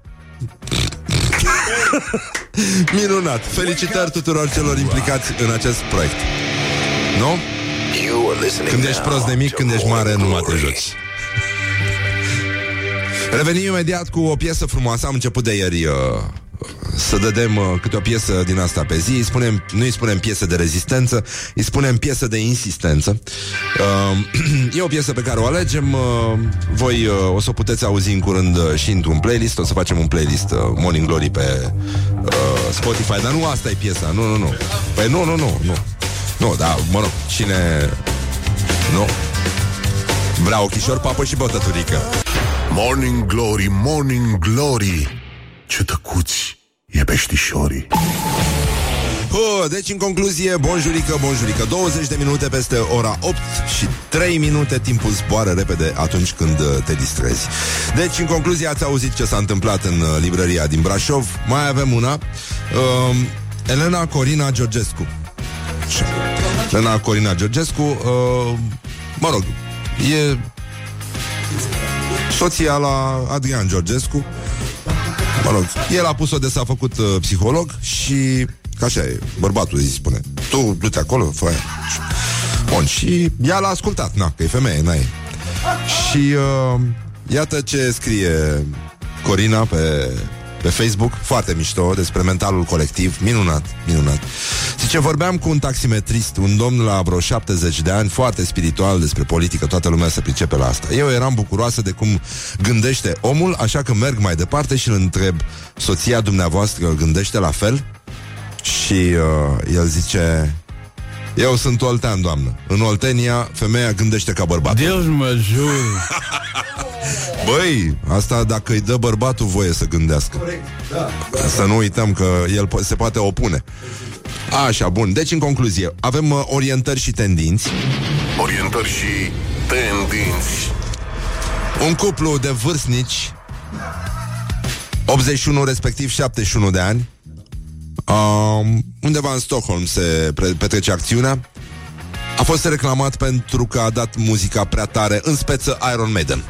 Minunat! Felicitări tuturor celor implicați în acest proiect. Nu? You are listening Când ești prost de mic, now când to ești mare, Morning nu mai te Glory. joci. Revenim imediat cu o piesă frumoasă. Am început de ieri uh, să dădem uh, câte o piesă din asta pe zi. Îi spunem, nu îi spunem piesă de rezistență, îi spunem piesă de insistență. Uh, e o piesă pe care o alegem. Uh, voi uh, o să o puteți auzi în curând uh, și într-un playlist. O să facem un playlist uh, Morning Glory pe uh, Spotify. Dar nu asta e piesa. Nu, nu, nu. Păi nu, nu, nu. Nu, nu dar mă rog, cine... Nu. Vrea ochișor, papă și bătăturică. Morning Glory, Morning Glory Ce tăcuți e peștișorii Oh, deci, în concluzie, bonjurică, bonjurică 20 de minute peste ora 8 și 3 minute Timpul zboară repede atunci când uh, te distrezi. Deci, în concluzie, ați auzit ce s-a întâmplat în uh, librăria din Brașov. Mai avem una. Uh, Elena Corina Georgescu. Așa. Elena Corina Georgescu uh, Mă rog, e soția la Adrian Georgescu Mă rog, el a pus-o de s-a făcut uh, psiholog și ca așa e, bărbatul îi spune. Tu du-te acolo, fă aia. Bun, și ea l-a ascultat, na, că e femeie, n-ai. Și uh, iată ce scrie Corina pe, pe Facebook, foarte mișto, despre mentalul colectiv, minunat, minunat. Zice, vorbeam cu un taximetrist, un domn la vreo 70 de ani, foarte spiritual despre politică, toată lumea se pricepe la asta. Eu eram bucuroasă de cum gândește omul, așa că merg mai departe și îl întreb, soția dumneavoastră gândește la fel? Și uh, el zice, eu sunt oltean, doamnă. În Oltenia, femeia gândește ca bărbat. Deus mă jur. Băi, asta dacă îi dă bărbatul voie să gândească. Corect, da. Să nu uităm că el po- se poate opune. Așa, bun. Deci, în concluzie, avem uh, orientări și tendinți. Orientări și tendinți. Un cuplu de vârstnici 81, respectiv 71 de ani um, Undeva în Stockholm se pre- petrece acțiunea. A fost reclamat pentru că a dat muzica prea tare În speță Iron Maiden.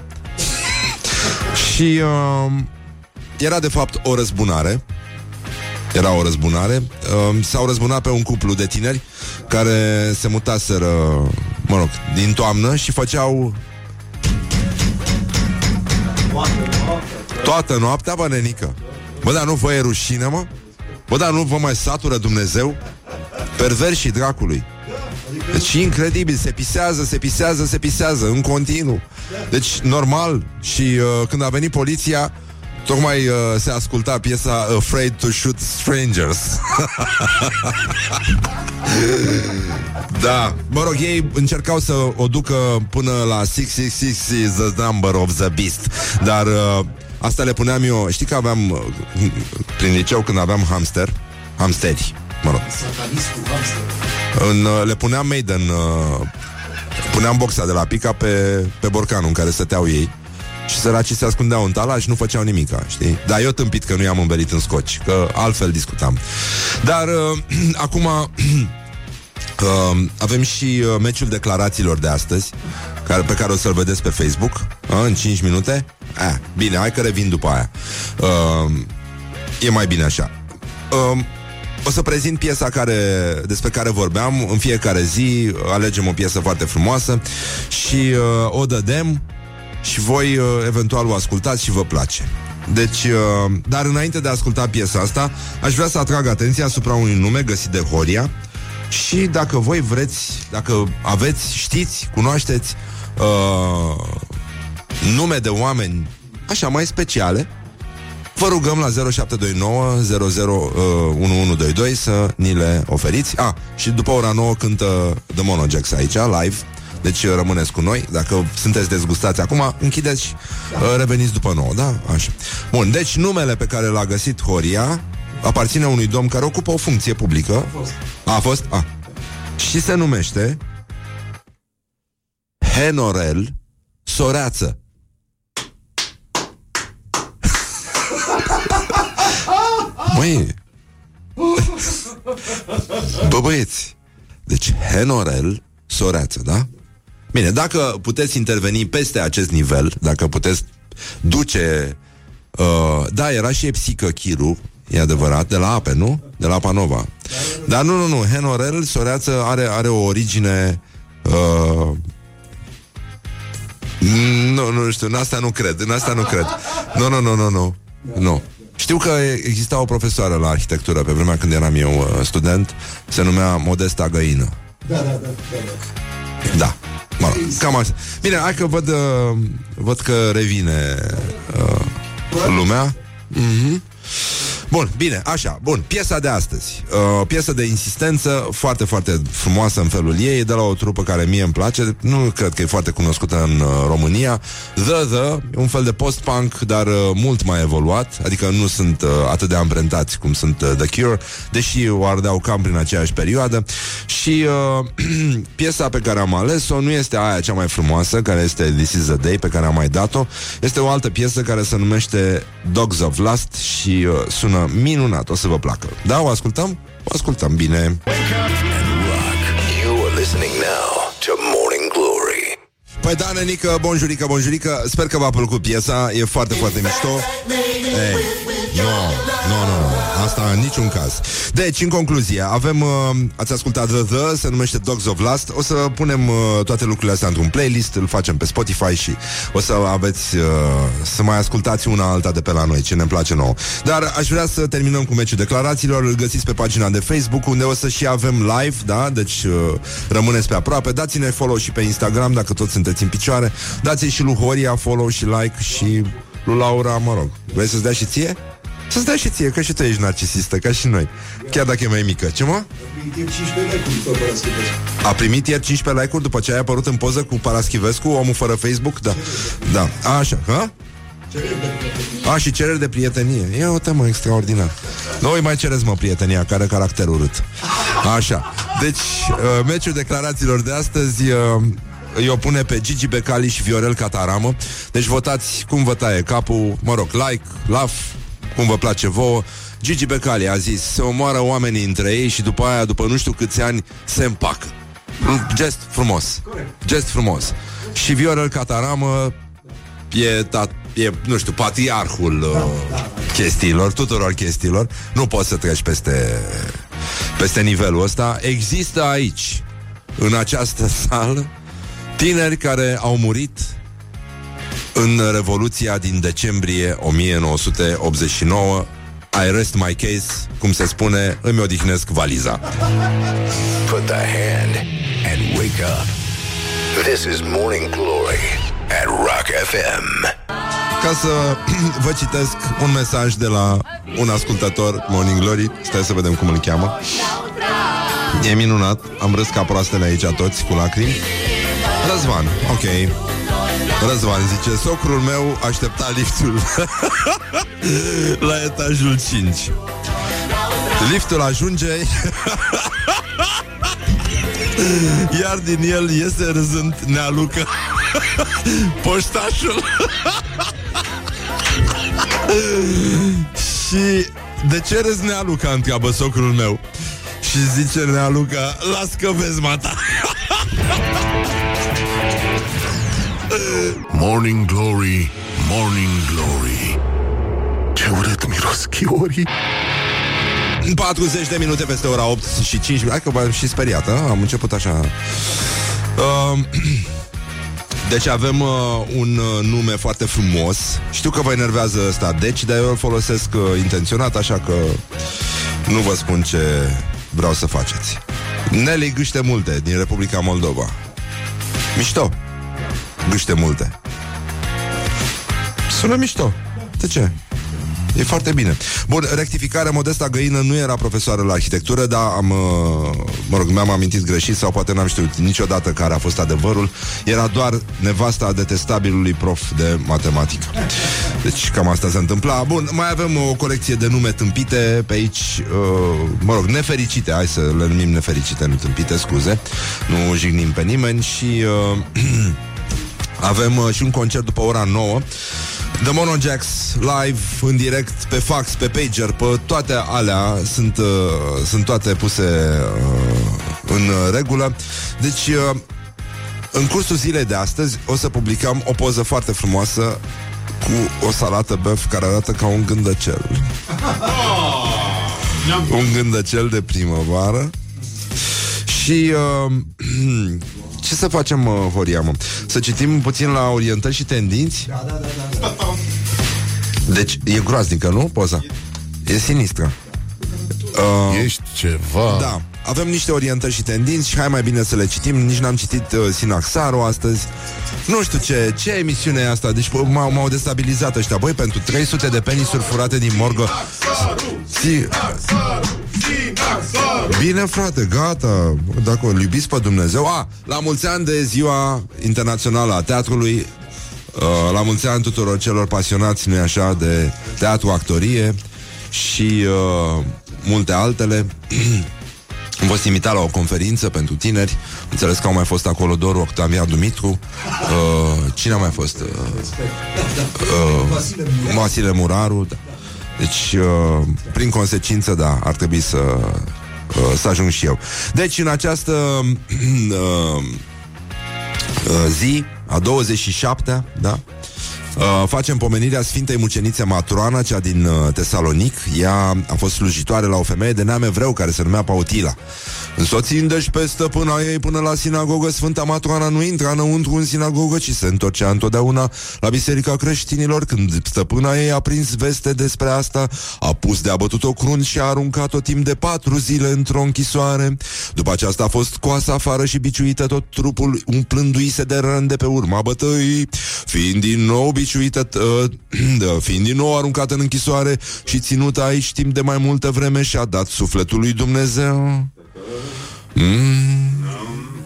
Și um, Era de fapt o răzbunare. Era o răzbunare. Um, S-au răzbunat pe un cuplu de tineri Care se mutaseră Mă rog, din toamnă Și făceau Toată noaptea, bă, nenică. Bă, dar nu vă e rușine, mă? Bă, dar nu vă mai satură Dumnezeu? Perversi dracului. Deci incredibil, se pisează, se pisează, se pisează În continuu. Deci normal Și uh, când a venit poliția Tocmai uh, se asculta piesa Afraid to Shoot Strangers. Da, mă rog, ei încercau să o ducă până la 666 is the number of the beast. Dar uh, asta le puneam eu Știi că aveam uh, Prin liceu când aveam hamster Hamsteri, mă rog Satanistul hamster. în, uh, Le puneam Maiden uh, Puneam boxa de la pica pe, pe borcanul în care stăteau ei și săracii se ascundeau în tala și nu făceau nimica, știi? Dar eu tâmpit că nu i-am învelit în scoci, că altfel discutam. Dar uh, acum uh, avem și uh, meciul declarațiilor de astăzi, care, pe care o să-l vedeți pe Facebook, uh, în 5 minute. Ah, bine, hai că revin după aia. Uh, e mai bine așa. Uh, o să prezint piesa care, despre care vorbeam În fiecare zi alegem o piesă foarte frumoasă Și uh, o dădem Și voi uh, eventual o ascultați și vă place deci, uh, dar înainte de a asculta piesa asta Aș vrea să atrag atenția asupra unui nume găsit de Horia Și dacă voi vreți, dacă aveți, știți, cunoașteți uh, Nume de oameni așa mai speciale Vă rugăm la 0729 001122 să ni le oferiți. Ah, și după ora 9 cântă The Monojax aici, live. Deci rămâneți cu noi. Dacă sunteți dezgustați acum, închideți și uh, reveniți după 9, da? Așa. Bun, deci numele pe care l-a găsit Horia aparține unui domn care ocupă o funcție publică. A fost. A fost? A. Și se numește Henorel Soreață. Măi Bă băieți Deci Henorel Soreață, da? Bine, dacă puteți interveni peste acest nivel Dacă puteți duce uh, Da, era și Epsică Chiru E adevărat, de la Ape, nu? De la Panova Dar nu, nu, nu, Henorel Soreață are, are o origine uh, nu, nu știu, în asta nu cred În asta nu cred Nu, nu, nu, nu, nu Nu știu că exista o profesoară la arhitectură pe vremea când eram eu uh, student, se numea Modesta Găină. Da, da, da, da, da. Da. Mă rog, cam așa. Bine, hai că văd, uh, văd că revine uh, lumea. Mhm. Bun, bine, așa, bun, piesa de astăzi uh, Piesă de insistență Foarte, foarte frumoasă în felul ei E de la o trupă care mie îmi place Nu cred că e foarte cunoscută în uh, România. The The, un fel de post-punk Dar uh, mult mai evoluat Adică nu sunt uh, atât de amprentați Cum sunt uh, The Cure Deși o ardeau cam prin aceeași perioadă. Și uh, piesa pe care am ales-o Nu este aia cea mai frumoasă Care este This is a Day Pe care am mai dat-o. Este o altă piesă care se numește Dogs of Lust Și uh, sună minunat, o să vă placă. Da, o ascultăm? O ascultăm bine. You are listening now to Morning Glory. Păi da, nenică, bonjurică, bonjurică Sper că v-a plăcut piesa, e foarte, foarte mișto Ei. Nu, nu, nu, asta în niciun caz. Deci, în concluzie, avem, uh, ați ascultat The The, se numește Dogs of Last. O să punem uh, toate lucrurile astea într-un playlist, îl facem pe Spotify și o să aveți, uh, să mai ascultați una alta de pe la noi, ce ne place nouă. Dar aș vrea să terminăm cu meciul declarațiilor, îl găsiți pe pagina de Facebook, unde o să și avem live, da? Deci uh, rămâneți pe aproape. Dați-ne follow și pe Instagram, dacă tot sunteți în picioare. Dați-i și lui Horia follow și like și lui Laura, mă rog. Vrei să-ți dea și ție? Să-ți dea și ție, că și tu ești narcisistă, ca și noi. Chiar dacă e mai mică. Ce mă? A primit ieri 15 like-uri după ce ai apărut în poză cu Paraschivescu, omul fără Facebook? Da. Da. A, așa. Ha? A, și cereri de prietenie. E o temă extraordinar. Noi mai cereți, mă, prietenia, care are caracter urât. Așa. Deci, uh, meciul declarațiilor de astăzi uh, îi opune pe Gigi Becali și Viorel Cataramă. Deci votați cum vă taie capul, mă rog, like, laf, cum vă place vouă. Gigi Becali a zis, se omoară oamenii între ei și după aia, după nu știu câți ani, se împacă. Gest frumos. Gest frumos. Și Viorel Cataramă e, tat, e nu știu, patriarhul uh, chestiilor, tuturor chestiilor. Nu poți să treci peste, peste nivelul ăsta. Există aici, în această sală, tineri care au murit în Revoluția din decembrie 1989 Și rest my case, cum se spune, îmi odihnesc valiza. Put the hand and wake up. This is Morning Glory at Rock FM. Ca să vă citesc un mesaj de la un ascultător Morning Glory, stai să vedem cum îl cheamă. E minunat, am râs ca proastele aici toți cu lacrimi. Răzvan, ok. Răzvan zice, socrul meu aștepta liftul la etajul 5. Liftul ajunge Iar din el iese râzând nealucă Poștașul. Și de ce râzi nealuca, întreabă socrul meu? Și zice nealuca Las că vezi mata Morning Glory, Morning Glory. Ce urât miros chiorii 40 de minute peste ora 8 și 5 Hai că v-am și speriat, a? am început așa. Uh, Deci avem uh, un uh, nume foarte frumos. Știu că vă enervează ăsta Deci, dar eu îl folosesc uh, intenționat Așa că nu vă spun ce vreau să faceți. Nelly Gâște Multe din Republica Moldova. Mișto Gâște Multe Sună mișto De ce? E foarte bine. Bun, rectificare, Modesta Găină nu era profesoară la arhitectură, dar am, uh, mă rog, mi-am amintit greșit sau poate n-am știut niciodată care a fost adevărul. Era doar nevasta detestabilului prof de matematică. Deci cam asta se întâmpla. Bun, mai avem o colecție de nume tâmpite pe aici, uh, mă rog, nefericite, hai să le numim nefericite, nu tâmpite, scuze. Nu jignim pe nimeni și... Uh, avem uh, și un concert după ora 9 The Mono Jacks live în direct pe fax, pe pager, pe toate alea sunt, uh, sunt toate puse uh, în regulă. Deci uh, în cursul zilei de astăzi o să publicăm o poză foarte frumoasă cu o salată băf care arată ca un gândăcel. un gândăcel de primăvară. Și uh, ce să facem, uh, Horia, mă? Să citim puțin la orientări și tendinți? Da, da, da, da. Deci e groaznică, nu, poza? E sinistră. Uh, Ești ceva da, avem niște orientări și tendinți și hai mai bine să le citim. Nici n-am citit uh, Sinaxaru astăzi. Nu știu ce, ce emisiune e asta. Deci bă, m-au, m-au destabilizat ăștia. Băi, pentru 300 de penisuri furate din morgă. Si... Bine, frate, gata. Dacă îl iubiți pe Dumnezeu. A, la mulți ani de ziua internațională a teatrului. Uh, la mulți ani tuturor celor pasionați, nu așa, de teatru, actorie și uh, multe altele. Am fost invitat la o conferință pentru tineri Înțeles că au mai fost acolo Doru Octavian Dumitru uh, Cine a mai fost? Uh, uh, Vasile Muraru da. Deci, uh, prin consecință, da, ar trebui să uh, Să ajung și eu Deci, în această uh, uh, zi A 27-a, da? Uh, facem pomenirea Sfintei Mucenițe Matroana, cea din uh, Tesalonic. Ea a fost slujitoare la o femeie de neam evreu care se numea Pautila. Însoțind deci pe stăpâna ei până la sinagogă, Sfânta Matroana nu intra înăuntru în sinagogă, ci se întorcea întotdeauna la biserica creștinilor. Când stăpâna ei a prins veste despre asta, a pus de abătut o crunt și a aruncat-o timp de patru zile într-o închisoare. După aceasta a fost scoasă afară și biciuită tot trupul, umplându-i se de răni de pe urma bătăii, fiind din nou biciuită, uh, fiind din nou aruncată în închisoare și ținută aici timp de mai multă vreme și a dat sufletul lui Dumnezeu. Mm.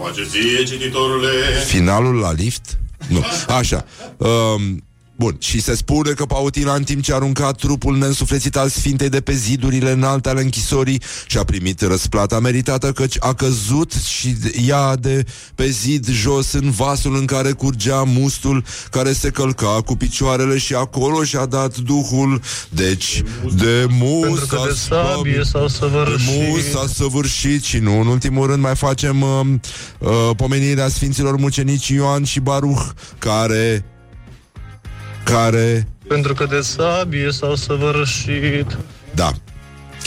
Face ție, cititorule. Finalul la lift? Nu. Așa. Um, Bun, și se spune că Pautina, în timp ce a aruncat trupul neînsuflețit al Sfintei de pe zidurile înalte ale închisorii și a primit răsplata meritată, căci a căzut și ea de pe zid jos în vasul în care curgea mustul care se călca cu picioarele și acolo și-a dat duhul. Deci, de mus Pentru că de sabie s-au săvârșit. Mus s-a săvârșit și nu, în ultimul rând mai facem uh, uh, pomenirea Sfinților Mucenici Ioan și Baruch, care care... Pentru că de sabie s-au săvârșit. Da.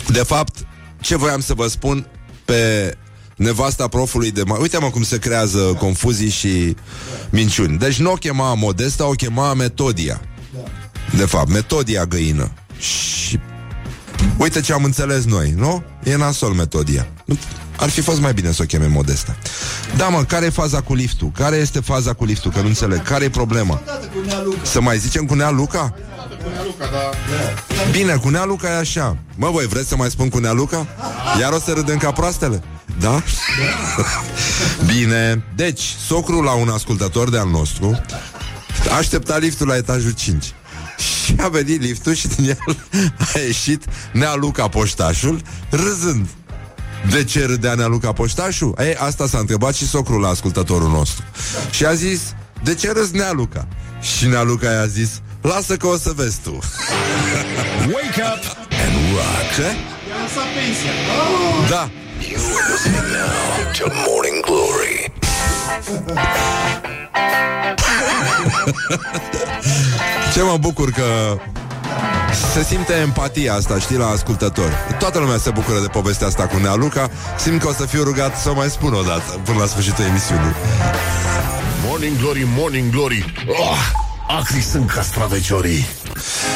De fapt, ce voiam să vă spun pe nevasta profului de... Ma- Uite mă cum se creează confuzii și minciuni. Deci nu o chema Modesta, o chema Metodia. De fapt, Metodia găină. Și uite ce am înțeles noi, nu? E nasol Metodia. Nu- Ar fi fost mai bine să o cheme Modesta. Da, mă, care e faza cu liftul? Care este faza cu liftul? Că nu înțeleg. Care e problema? Să mai zicem cu Nea Luca? Bine, cu Nea Luca e așa Mă, voi vreți să mai spun cu Nea Luca? Iar o să râdem ca proastele? Da? Bine Deci, socrul la un ascultător de-al nostru Aștepta liftul la etajul 5 Și a venit liftul și din el A ieșit Nea Luca poștașul Râzând de ce râdea Nea Luca poștașul? Ei, asta s-a întrebat și socrul la ascultătorul nostru Și a zis De ce râzi Nea Luca? Și Nea Luca i-a zis Lasă că o să vezi tu Wake up and rock. Ce? Da You're listening now to Morning Glory. Ce mă bucur că se simte empatia asta, știi, la ascultători. Toată lumea se bucură de povestea asta cu Nea Luca. Simt că o să fiu rugat să o mai spun o dată până la sfârșitul emisiunii. Morning Glory, Morning Glory oh, Acri sunt castraveciorii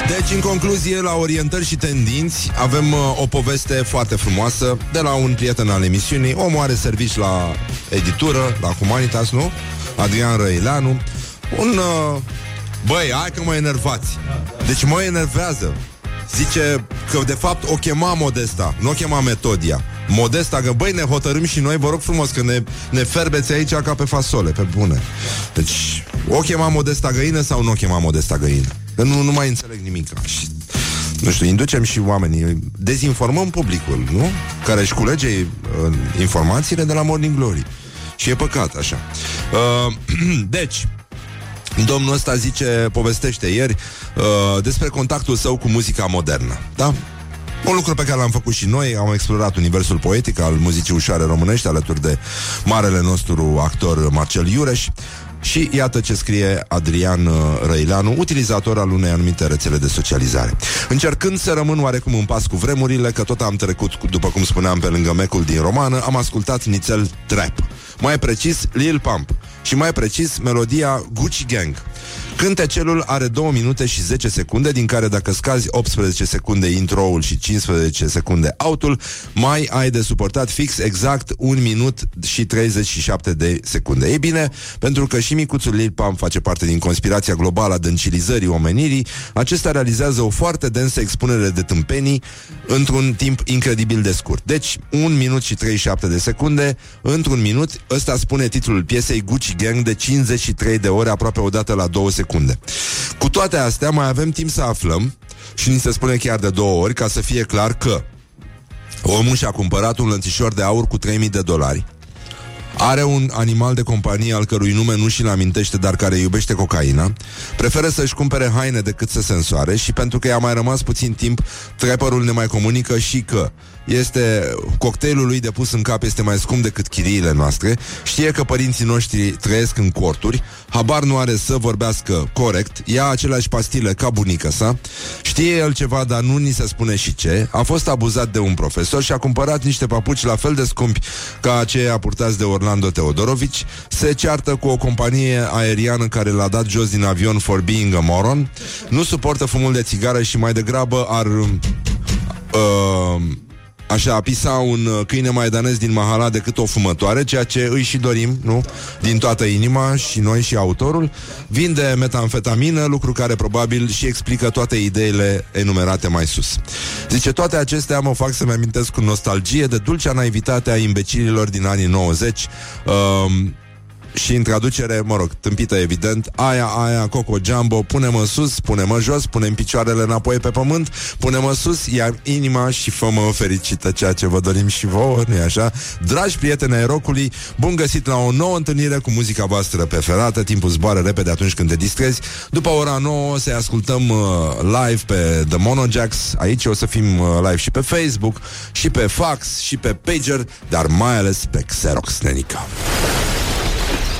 Deci, în concluzie, la orientări și tendinți, avem uh, o poveste foarte frumoasă de la un prieten al emisiunii. Omul are servici la editură, la Humanitas, nu? Adrian Răileanu. Un... Uh, băi, hai că mă enervați. Deci mă enervează. Zice că, de fapt, o chema Modesta, nu o chema Metodia. Modesta, că băi, ne hotărâm și noi, vă rog frumos, că ne, ne ferbeți aici ca pe fasole, pe bune. Deci, o chema Modesta Găină sau nu o chema Modesta Găină? Că nu, nu mai înțeleg nimic. Și, nu știu, inducem și oamenii, dezinformăm publicul, nu? Care își culege uh, informațiile de la Morning Glory. Și e păcat, așa. Uh, deci, Domnul ăsta zice, povestește ieri uh, despre contactul său cu muzica modernă. Da? Un lucru pe care l-am făcut și noi, am explorat universul poetic al muzicii ușoare românești alături de marele nostru actor Marcel Iureș și iată ce scrie Adrian uh, Răileanu, utilizator al unei anumite rețele de socializare. Încercând să rămân oarecum în pas cu vremurile, că tot am trecut, cu- după cum spuneam, pe lângă mecul din romană, am ascultat nițel trap. Mai precis, Lil Pump. Și mai precis, melodia Gucci Gang. Cântecelul are 2 minute și 10 secunde, din care dacă scazi 18 secunde intro-ul și 15 secunde autul, mai ai de suportat fix exact 1 minut și 37 de secunde. Ei bine, pentru că și micuțul Lil Pump face parte din conspirația globală a dăncilizării omenirii, acesta realizează o foarte densă expunere de tâmpenii într-un timp incredibil de scurt. Deci, 1 minut și 37 de secunde, într-un minut, ăsta spune titlul piesei Gucci Gang de 53 de ore, aproape o dată la 2 secunde. Cu toate astea, mai avem timp să aflăm și ni se spune chiar de două ori, ca să fie clar că omul și-a cumpărat un lănțișor de aur cu 3000 de dolari, Are un animal de companie al cărui nume nu și-l amintește, dar care iubește cocaina. Preferă să-și cumpere haine decât să se însoare și pentru că i-a mai rămas puțin timp, trepărul ne mai comunică și că este cocktailul lui de pus în cap este mai scump decât chiriile noastre. Știe că părinții noștri trăiesc în corturi, habar nu are să vorbească corect, ia aceleași pastile ca bunica sa, știe el ceva, dar nu ni se spune și ce. A fost abuzat de un profesor și a cumpărat niște papuci la fel de scumpi ca aceia purtați de Orlando Teodorovici. Se ceartă cu o companie aeriană care l-a dat jos din avion for being a moron. Nu suportă fumul de țigară și mai degrabă ar uh, Așa, pisa un uh, câine maidanez din Mahala decât o fumătoare, ceea ce îi și dorim, nu? Din toată inima și noi și autorul. Vinde metamfetamină, lucru care probabil și explică toate ideile enumerate mai sus. Zice, toate acestea mă fac să-mi amintesc cu nostalgie de dulcea naivitate a imbecililor din anii 90. Um, și în traducere, mă rog, tâmpită evident, aia, aia, Coco Jumbo, pune-mă sus, pune-mă jos, pune picioarele înapoi pe pământ, pune-mă sus, ia inima și fă-mă fericită, ceea ce vă dorim și vouă, nu așa? Dragi prieteni ai rocului, bun găsit la o nouă întâlnire cu muzica voastră preferată, timpul zboară repede atunci când te distrezi. După ora 9 să ascultăm uh, live pe The Monojacks, aici o să fim uh, live și pe Facebook, și pe Fax, și pe Pager, dar mai ales pe Xerox, nenica.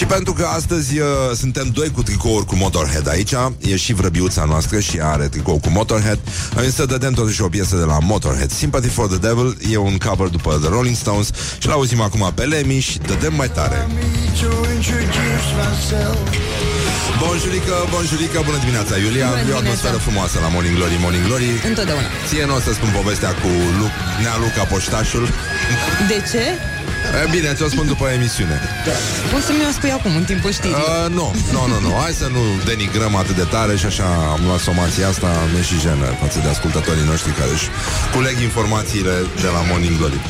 Și pentru că astăzi uh, suntem doi cu tricouri cu Motorhead aici, e și vrăbiuța noastră și are tricou cu Motorhead, am zis să dădem totuși o piesă de la Motorhead. Sympathy for the Devil e un cover după The Rolling Stones și l-auzim acum pe Lemmy și dădem mai tare. Bonjurică, bonjurică, bună dimineața, Iulia. Bună E o dimineața. atmosferă frumoasă la Morning Glory, Morning Glory. Întotdeauna. Ție nu o să spun povestea cu Lu- Nea Luca Poștașul. De ce? E, bine, ți-o spun după emisiune. Poți să mi-o spui acum, în timpul știrii. Uh, nu, nu, nu, nu. Hai să nu denigrăm atât de tare și așa am luat somația asta, mi și jenă față de ascultătorii noștri care își culeg informațiile de la Morning Glory.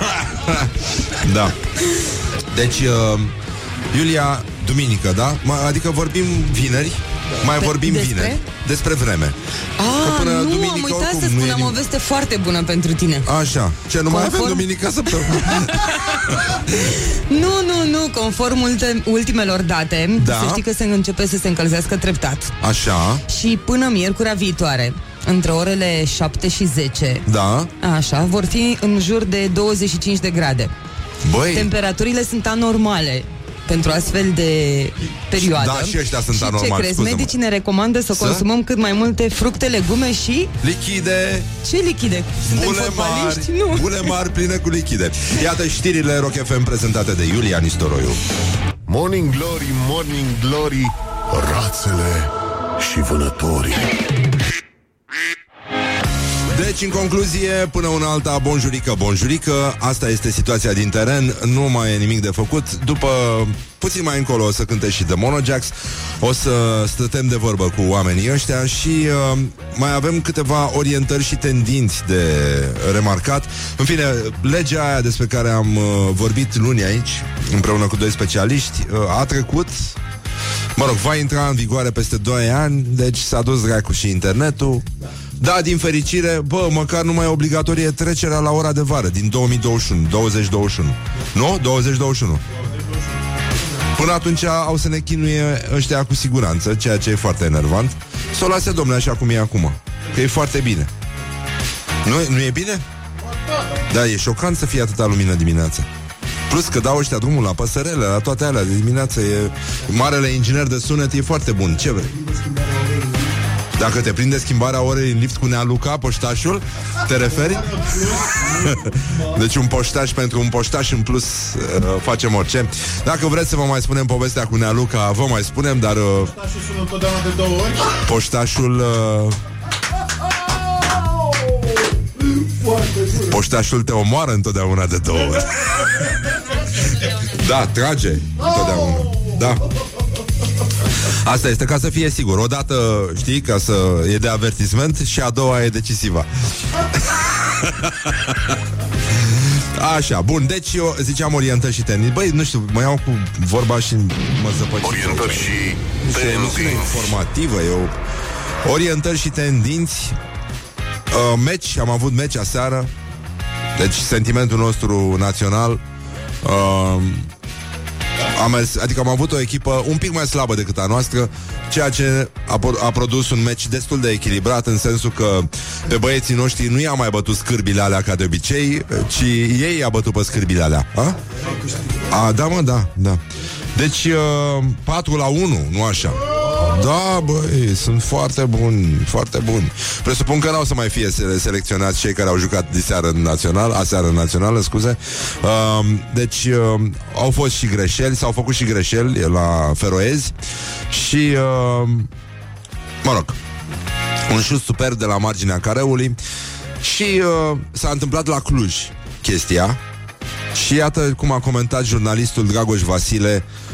da. Deci, uh, Iulia, duminică, da? Ma- Adică vorbim vineri, mai Pe- vorbim despre? vineri despre vreme. Ah, până nu, duminică am uitat oricum să nu e spun, am o nimic. veste foarte bună pentru tine. Așa. Ce, nu mai avem Conform- duminică săptămână? Nu, nu, nu, conform ulte, ultimelor date, Da. să știi că se începe să se încălzească treptat. Așa, Și până miercurea viitoare, între orele 7 și 10, da. așa, vor fi în jur de 25 de grade. Băi, Temperaturile sunt anormale pentru astfel de perioadă. Da, și ăștia sunt și anormali, ce crezi? scuză-mă. Medicii ne recomandă să, Să? consumăm cât mai multe fructe, legume și... lichide, Ce lichide? Suntem Bule fotbaliști? mari, Nu. bule mari pline cu lichide. Iată știrile Rock FM prezentate de Iulia Nistoroiu. Morning Glory, Morning Glory Rațele și vânătorii Deci, în concluzie, până una alta, bonjurică, bonjurică, asta este situația din teren, nu mai e nimic de făcut. După puțin mai încolo o să cânte și The Monojacks, o să stătem de vorbă cu oamenii ăștia și uh, mai avem câteva orientări și tendinți de remarcat. În fine, legea aia despre care am uh, vorbit luni aici, împreună cu doi specialiști, uh, a trecut Mă rog, va intra în vigoare peste 2 ani, deci s-a dus dracu și internetul. Da, din fericire, bă, măcar nu mai e obligatorie trecerea la ora de vară din 2021, 2021. Nu? 2021. Până atunci au să ne chinuie ăștia cu siguranță, ceea ce e foarte enervant. Să o lase, domnule, așa cum e acum. Că e foarte bine. Nu, nu e bine? Da, e șocant să fie atâta lumină dimineața. Plus că dau ăștia drumul la păsărele, la toate alea de dimineață e... Marele inginer de sunet e foarte bun, ce vrei? Dacă te prinde schimbarea orei în lift cu Nea Luca, poștașul, te referi? deci un poștaș pentru un poștaș în plus uh, facem orice. Dacă vreți să vă mai spunem povestea cu Nea Luca, vă mai spunem, dar uh, Poștașul sună întotdeauna de două ori. poștașul... Uh, Poștașul te omoară întotdeauna de două ori. Da, trage întotdeauna. Da. Asta este ca să fie sigur. Odată, știi, ca să e de avertisment și a doua e decisivă. Așa, bun, deci eu ziceam orientări și tendinți. Băi, nu știu, mă iau cu vorba și mă zăpăcesc. Orientări și Este o emisiune tendinți. informativă, eu... Orientări și tendinți. Uh, meci, am avut meci aseară. Deci sentimentul nostru național. Uh, am mers, adică am avut o echipă un pic mai slabă decât a noastră, ceea ce a, po- a produs un meci destul de echilibrat, în sensul că pe băieții noștri nu i-a mai bătut scârbile alea ca de obicei, ci ei i-a bătut pe scârbile alea. A? A, da, mă, da, da. Deci, uh, 4 la 1, nu așa. Da, băi, sunt foarte buni, foarte buni. Presupun că n-au să mai fie sele- selecționați cei care au jucat diseară în național, aseară în națională, scuze. Uh, deci, uh, au fost și greșeli, s-au făcut și greșeli la feroezi și, uh, mă rog, un șut superb de la marginea careului și uh, s-a întâmplat la Cluj chestia și iată cum a comentat jurnalistul Dragoș Vasile uh,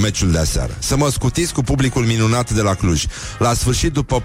meciul de aseară. Să mă scutiți cu publicul minunat de la Cluj. La sfârșit, după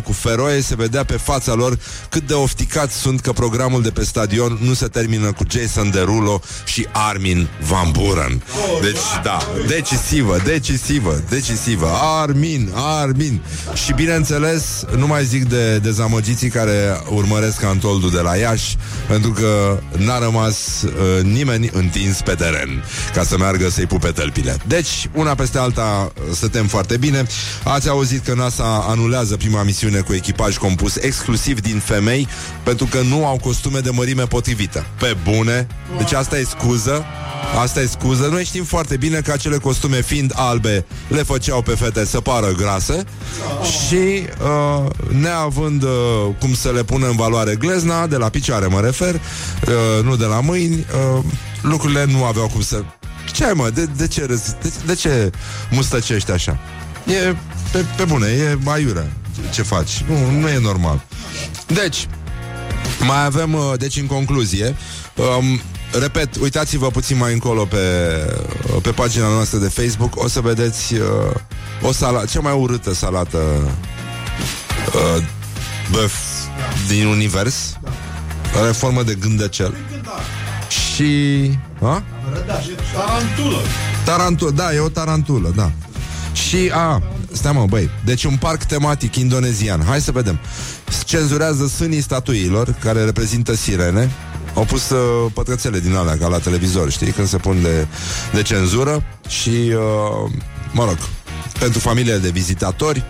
4-1 cu Feroe, se vedea pe fața lor cât de ofticați sunt că programul de pe stadion nu se termină cu Jason Derulo și Armin Van Buren. Deci, da, decisivă, decisivă, decisivă. Armin, Armin. Și bineînțeles, nu mai zic de dezamăgiții care urmăresc Antoldu de la Iași, pentru că n-a rămas uh, nimeni întins pe teren ca să meargă să-i pupe tălpile. Deci, una peste alta, uh, stătem foarte bine. Ați auzit că NASA anulează prima misiune cu echipaj compus exclusiv din femei pentru că nu au costume de mărime potrivită. Pe bune. Deci asta e scuză. Asta e scuză. Noi știm foarte bine că acele costume fiind albe le făceau pe fete să pară grase și uh, neavând uh, cum să le pună în valoare glezna, de la picioare mă refer, uh, nu de la mâini, uh, lucrurile nu aveau cum să... Ce ai mă? De, de ce râzi? De, de ce mustăcești așa? E pe, pe bune, e aiură ce faci. Nu, nu e normal. Deci, mai avem, uh, deci în concluzie, um, repet, uitați-vă puțin mai încolo pe, uh, pe pagina noastră de Facebook, o să vedeți uh, o salată, cea mai urâtă salată uh, băf din univers, are formă de gândăcel. Și... A? Tarantulă. Tarantulă, da, e o tarantulă, da. Și, a, stai mă, băi, deci un parc tematic indonezian. Hai să vedem. Cenzurează sânii statuilor care reprezintă sirene. Au pus uh, pătrățele din alea, ca la televizor, știi, când se pun de, de cenzură. Și, uh, mă rog, pentru familiile de vizitatori,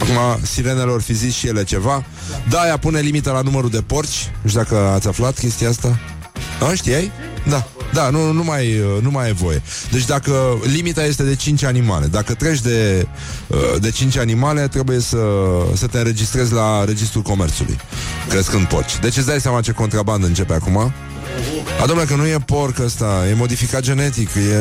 Acum, sirenelor fi zis și ele ceva Da, ea pune limită la numărul de porci Nu știu dacă ați aflat chestia asta A, știai? Da, da, nu, nu, mai, uh, nu mai e voie. Deci dacă limita este de 5 animale Dacă treci de, uh, de 5 animale Trebuie să, să te înregistrezi la Registrul Comerțului. Crescând porci Deci îți dai seama ce contrabandă începe acum a, domnule, că nu e porc ăsta, e modificat genetic, e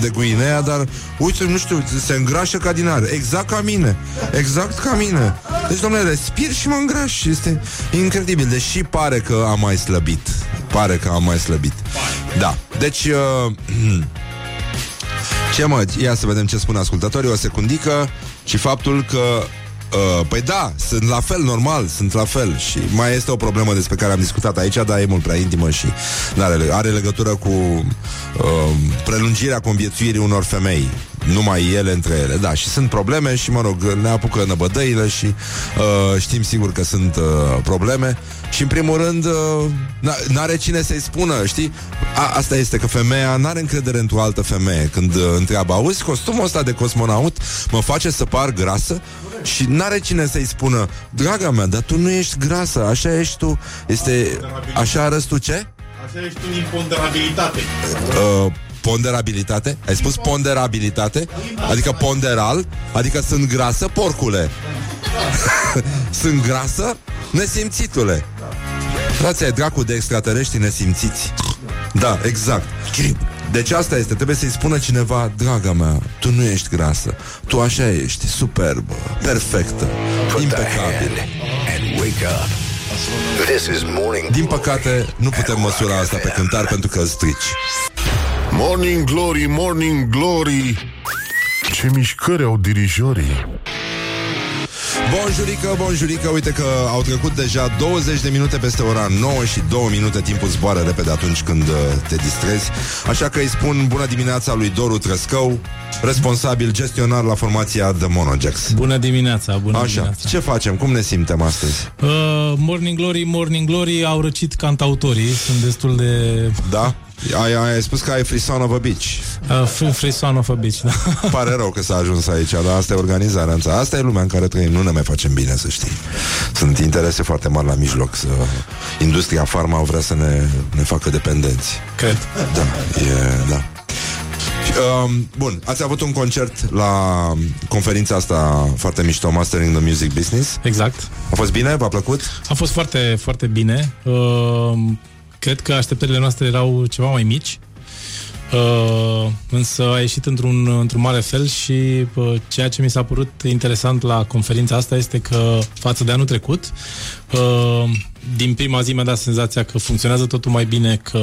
de Guinea, dar, uite, nu știu, se îngrașă ca din are. Exact ca mine. Exact ca mine. Deci, domnule, respir și mă îngraș. Este incredibil. Deși pare că am mai slăbit. Pare că am mai slăbit. Da. Deci, uh, ce mă, ia să vedem ce spun ascultătorii, o secundică și faptul că Uh, păi da, sunt la fel, normal, sunt la fel Și mai este o problemă despre care am discutat aici Dar e mult prea intimă și are, are legătură cu uh, Prelungirea conviețuirii unor femei Numai ele între ele Da, și sunt probleme și, mă rog, ne apucă năbădăile Și uh, știm sigur că sunt uh, probleme Și, în primul rând, uh, n-are cine să-i spună, știi? A, asta este, că femeia n-are încredere într-o altă femeie Când uh, întreabă, auzi, costumul ăsta de cosmonaut Mă face să par grasă? Și n-are cine să-i spună Draga mea, dar tu nu ești grasă Așa ești tu este, Așa arăți tu ce? Așa ești în imponderabilitate. Uh, ponderabilitate? Ai spus ponderabilitate? Adică ponderal? Adică sunt grasă, porcule Sunt grasă? Nesimțitule Frați, ai dracu de extraterestri nesimțiți Da, exact Deci asta este, trebuie să-i spună cineva Draga mea, tu nu ești grasă Tu așa ești, superbă, perfectă Put the Impecabil hand and wake up. This is morning. Din păcate, nu putem măsura asta pe cântar Pentru că îl strici Morning Glory, Morning Glory Ce mișcări au dirijorii Bonjurică, bonjurică, uite că au trecut deja 20 de minute peste ora 9 și 2 minute Timpul zboară repede atunci când uh, te distrezi Așa că îi spun bună dimineața lui Doru Trăscău Responsabil gestionar la formația The Monojax Bună dimineața, bună Așa, dimineața. ce facem? Cum ne simtem astăzi? Uh, morning Glory, Morning Glory au răcit cantautorii, sunt destul de... Da? Ai, ai spus că ai free son of a beach Uh, free, free son of a beach, da. Pare rău că s-a ajuns aici, dar asta e organizarea în țară. Asta e lumea în care trăim, nu ne mai facem bine, să știi. Sunt interese foarte mari la mijloc. Să... Industria farma vrea să ne, ne facă dependenți. Cred. Da, e, da. Um, bun, ați avut un concert la conferința asta foarte mișto, Mastering the Music Business. Exact. A fost bine? V-a plăcut? A fost foarte, foarte bine. Uh, cred că așteptările noastre erau ceva mai mici. Uh, însă a ieșit într-un, într-un mare fel și uh, ceea ce mi s-a părut interesant la conferința asta este că față de anul trecut uh, din prima zi mi-a dat senzația că funcționează totul mai bine, că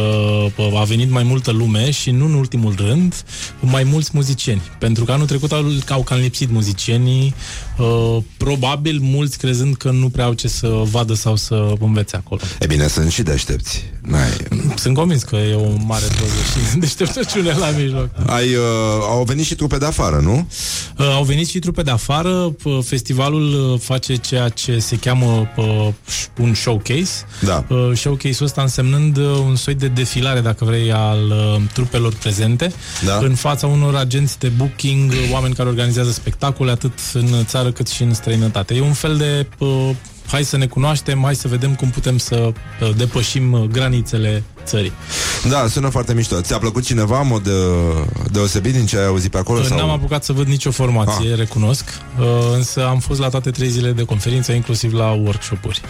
uh, a venit mai multă lume și nu în ultimul rând mai mulți muzicieni. Pentru că anul trecut au, au cam lipsit muzicienii, uh, probabil mulți crezând că nu prea au ce să vadă sau să învețe acolo. E bine, sunt și deștepți. N-ai... Sunt convins că e o mare doză și deșteptăciune la mijloc. Ai, uh, au venit și trupe de afară, nu? Uh, au venit și trupe de afară, uh, festivalul uh, face ceea ce se cheamă uh, un showcase. Da. Uh, showcase-ul ăsta însemnând uh, un soi de defilare, dacă vrei, al uh, trupelor prezente Da. în fața unor agenți de booking, uh, oameni care organizează spectacole atât în țară cât și în străinătate. E un fel de uh, hai să ne cunoaștem, hai să vedem cum putem să uh, depășim uh, granițele țării. Da, sună foarte mișto. Ți-a plăcut cineva în mod uh, deosebit din ce ai auzit pe acolo? Uh, Sau... N-am apucat să văd nicio formație, Ah. recunosc, uh, însă am fost la toate trei zile de conferință, inclusiv la workshop-uri.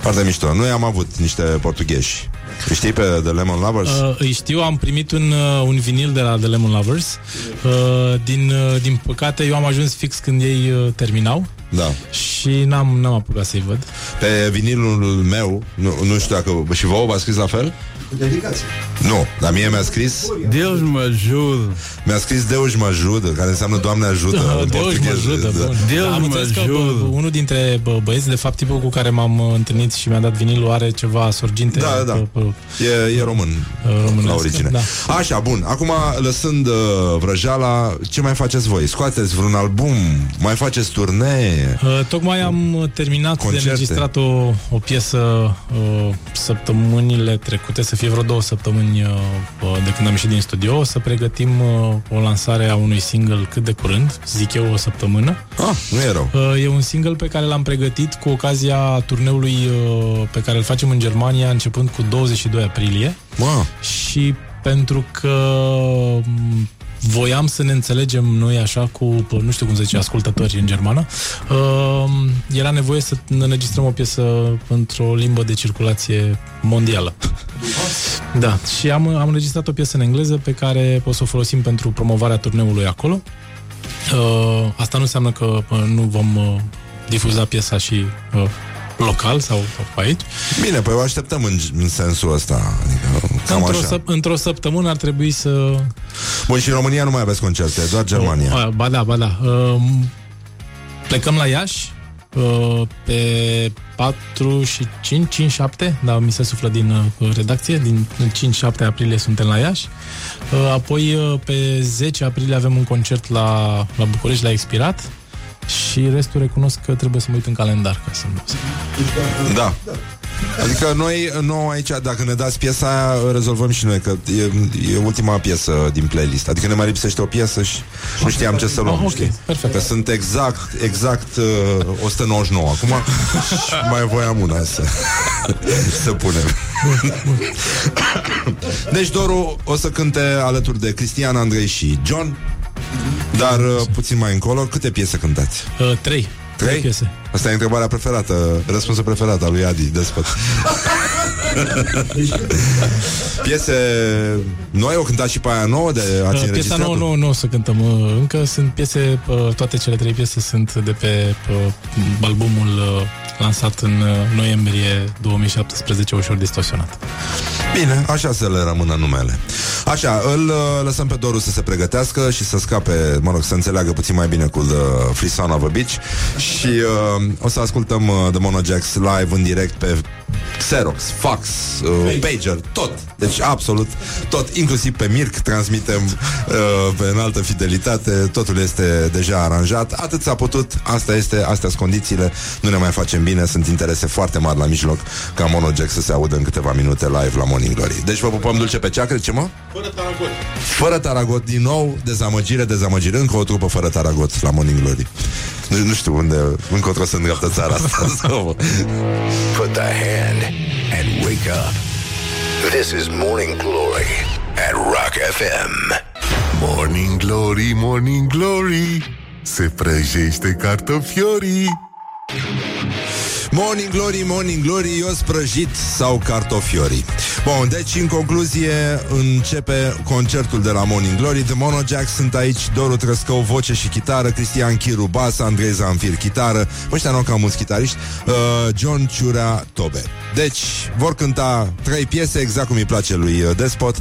Foarte mișto. Noi am avut niște portugheși. Îi Știi pe The Lemon Lovers? Uh, îi știu, am primit un, uh, un vinil de la The Lemon Lovers. Uh, din, uh, din păcate, eu am ajuns fix când ei uh, terminau Da. și n-am, n-am apucat să-i văd. Pe vinilul meu, nu, nu știu dacă și vouă v-a scris la fel? Cu dedicație. Nu, dar mie mi-a scris Deus mă ajută! Mi-a scris Deus mă ajută, care înseamnă Doamne ajută în Deus mă portughez. ajută, Da. bun. Deus am mă înțeles că ajută. bă, unul dintre bă, băieți, de fapt tipul cu care m-am uh, întâlnit și mi-a dat vinilul, are ceva sorginte Da, da. bă, bă, E, e român românească, la origine. da. Așa, bun. Acum, lăsând uh, vrăjeala, ce mai faceți voi? Scoateți vreun album? Mai faceți turnee? Uh, tocmai am uh, terminat Concerte. de înregistrat o, o piesă uh, săptămânile trecute, să fie vreo două săptămâni uh, uh, de când am ieșit din studio. O să pregătim uh, o lansare a unui single cât de curând, zic eu o săptămână. Ah, nu e rău. Uh, e un single pe care l-am pregătit cu ocazia turneului uh, pe care îl facem în Germania începând cu 22 aprilie Mă, și pentru că m, voiam să ne înțelegem noi așa cu, nu știu cum se zice, ascultători în germană, uh, era nevoie să ne înregistrăm o piesă într-o limbă de circulație mondială. Da, și am, am înregistrat o piesă în engleză pe care o să o folosim pentru promovarea turneului acolo. Uh, asta nu înseamnă că uh, nu vom uh, difuza piesa și uh, local sau, sau aici. bine, păi o așteptăm în, în sensul ăsta. Adică, cam Într-o, așa. săp- într-o săptămână ar trebui să Bun, și în România nu mai aveți concerte, doar Germania. Uh, ba da, ba da. Uh, plecăm la Iași uh, pe 4 și 5, 5-7, da, mi se suflă din uh, redacție, din 5-7 aprilie suntem la Iași. Uh, apoi uh, pe 10 aprilie avem un concert la, la București, la Expirat. Și restul recunosc că trebuie să mă uit în calendar ca să-mi dau seama. Da. Adică noi, nou aici, dacă ne dați piesa aia, rezolvăm și noi, că e, e ultima piesă din playlist. Adică ne mai lipsește o piesă și nu știam ce să luăm, Ah, ok, știi? perfect. Că sunt exact, exact uh, 199 acum și mai voiam una să, să punem. Deci Doru o să cânte alături de Cristian, Andrei și John, dar uh, puțin mai încolo, câte piese cântați? Uh, 3. Trei? piese. Asta e întrebarea preferată, răspunsul preferat al lui Adi, despot. Piese noi o cântați și pe aia nouă de ați Uh, Piesa înregistrat nouă nu, nu o să cântăm uh, încă. Sunt piese, uh, toate cele trei piese sunt de pe uh, albumul uh, lansat în uh, noiembrie 2017, ușor distorsionat. Bine, așa să le rămână numele. Așa, îl uh, lăsăm pe Doru să se pregătească și să scape, mă rog, să înțeleagă puțin mai bine cu The Free Son of a Beach și uh, o să ascultăm uh, The Monojax live în direct pe Xerox, fax, uh, pager, tot. Deci absolut tot, inclusiv pe Mirc transmitem uh, pe înaltă fidelitate, totul este deja aranjat. Atât s-a putut, asta este, astea sunt condițiile, nu ne mai facem bine, sunt interese foarte mari la mijloc ca Monojack să se audă în câteva minute live la Morning Glory. Deci vă pupăm dulce pe ceacră, ce mă? Fără taragot. Fără taragot, din nou, dezamăgire, dezamăgire, încă o trupă fără taragot la Morning Glory. Nu, nu știu unde, încotro se îndreaptă țara asta. sau- Put the hand and wake up. This is Morning Glory at Rock FM. Morning Glory, Morning Glory Se prăjește cartofiorii Morning Glory, Morning Glory, eu sprăjit sau cartofiorii. Bun, deci în concluzie începe concertul de la Morning Glory. The Monojack sunt aici, Doru Trăscău, voce și chitară, Cristian Chiru, bas, Andrei Zanfir, chitară, ăștia nu au cam mulți chitariști, uh, John Ciurea, tobe. Deci vor cânta trei piese, exact cum îi place lui uh, Despot.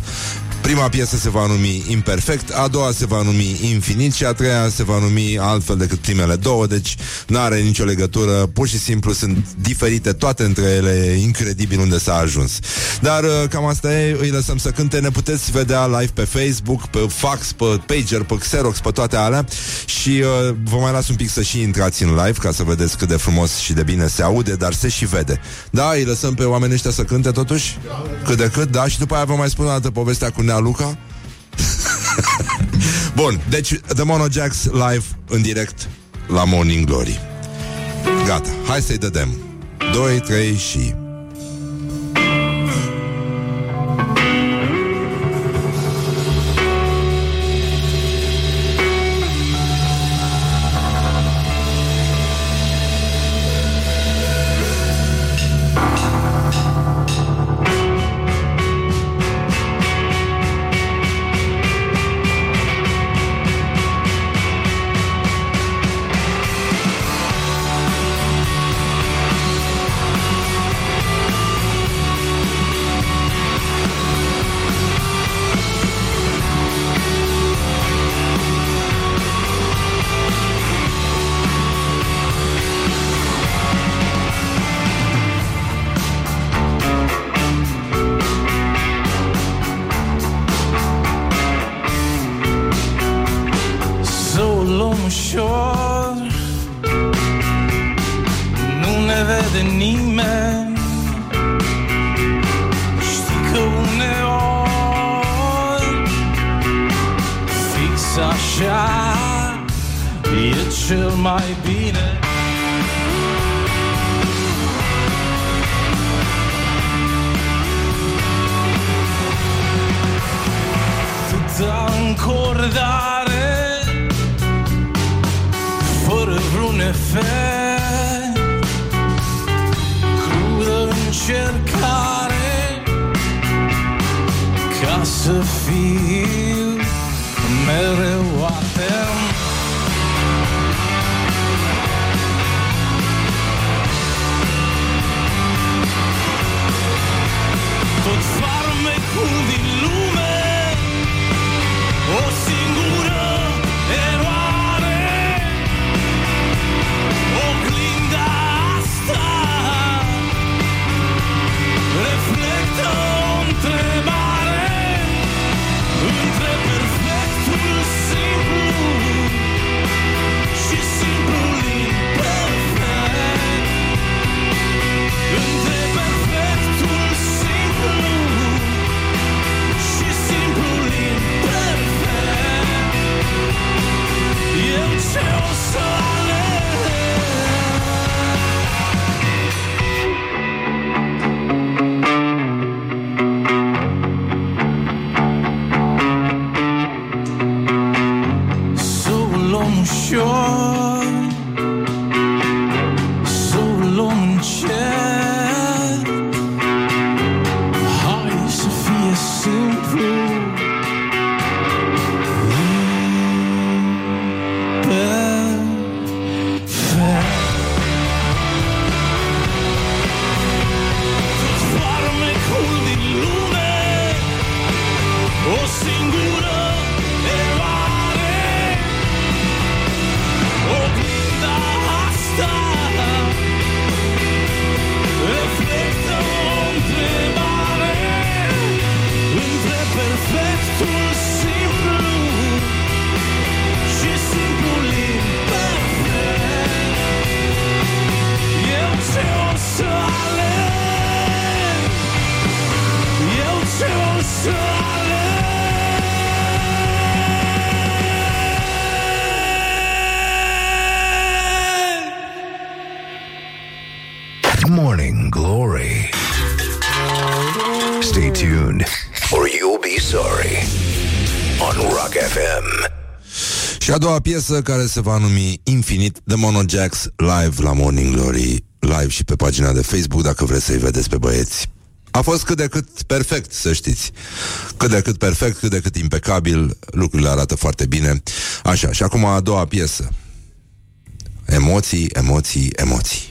Prima piesă se va numi Imperfect, a doua se va numi Infinit și a treia se va numi altfel decât primele două, deci nu are nicio legătură, pur și simplu sunt diferite toate între ele, e incredibil unde s-a ajuns. Dar uh, cam asta e, îi lăsăm să cânte, ne puteți vedea live pe Facebook, pe fax, pe pager, pe Xerox, pe toate alea și uh, vă mai las un pic să și intrați în live ca să vedeți cât de frumos și de bine se aude, dar se și vede. Da, îi lăsăm pe oamenii ăștia să cânte totuși? Cât de cât, da, și după aia vă mai spun o dată povestea cu Nea Luca. Bun, deci The Monojax live în direct la Morning Glory. Gata, hai să-i dădem. 2, 3 și... așa E cel mai bine. Atâta încordare fără vreun efect Crudă încercare Ca să fiu mereu On Rock FM. Și a doua piesă care se va numi Infinite de Mono Jacks live la Morning Glory, live și pe pagina de Facebook dacă vreți să-i vedeți pe băieți. A fost cât de cât perfect, să știți. Cât de cât perfect, cât de cât impecabil, lucrurile arată foarte bine. Așa, și acum a doua piesă. Emoții, emoții, emoții.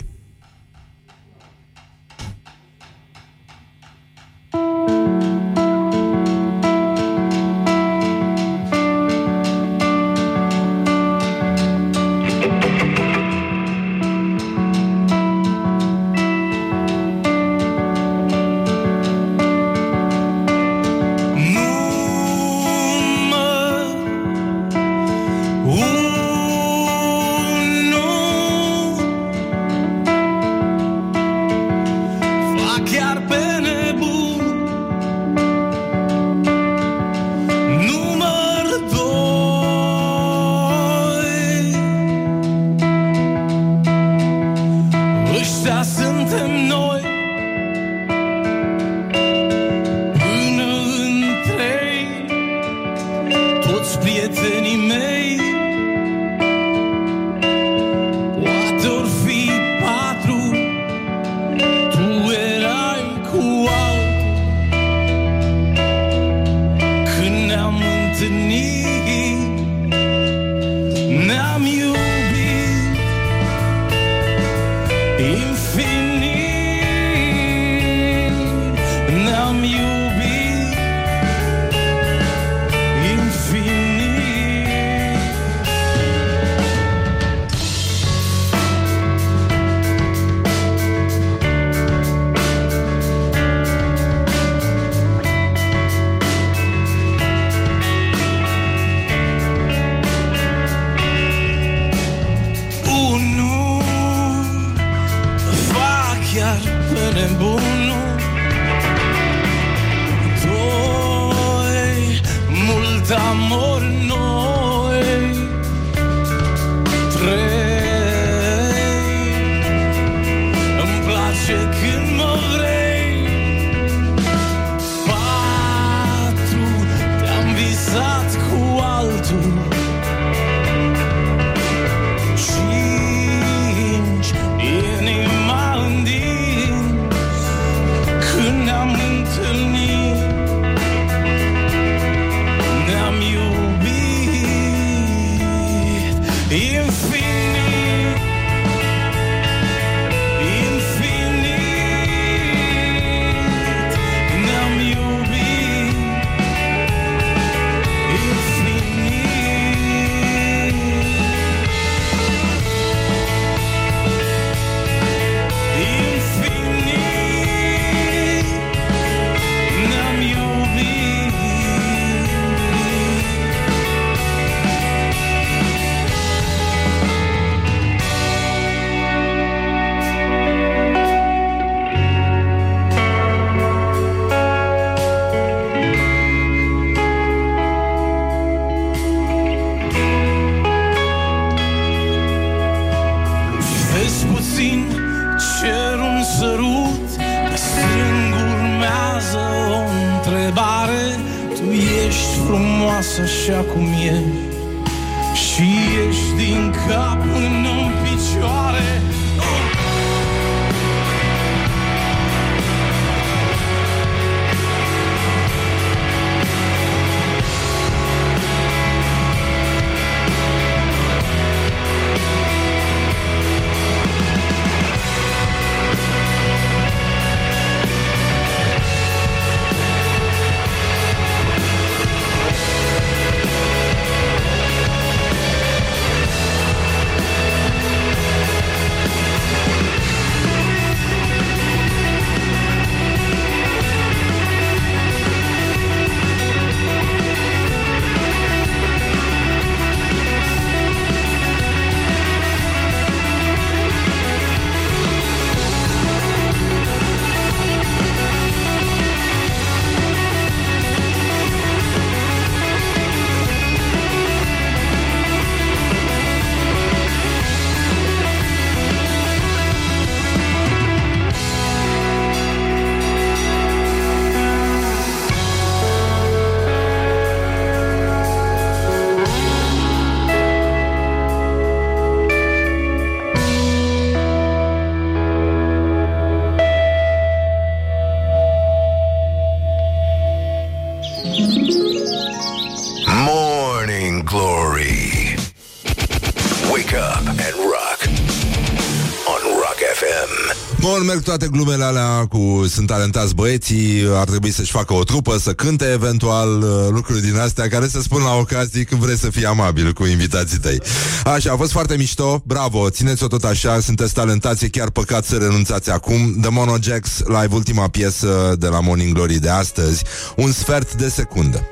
Talentați băieții, ar trebui să-și facă o trupă, să cânte eventual uh, lucruri din astea care să spun la ocazii când vrei să fii amabil cu invitații tăi. Așa, a fost foarte mișto, bravo, țineți-o tot așa, sunteți talentați, e chiar păcat să renunțați acum. The Mono Jacks, live ultima piesă de la Morning Glory de astăzi, un sfert de secundă.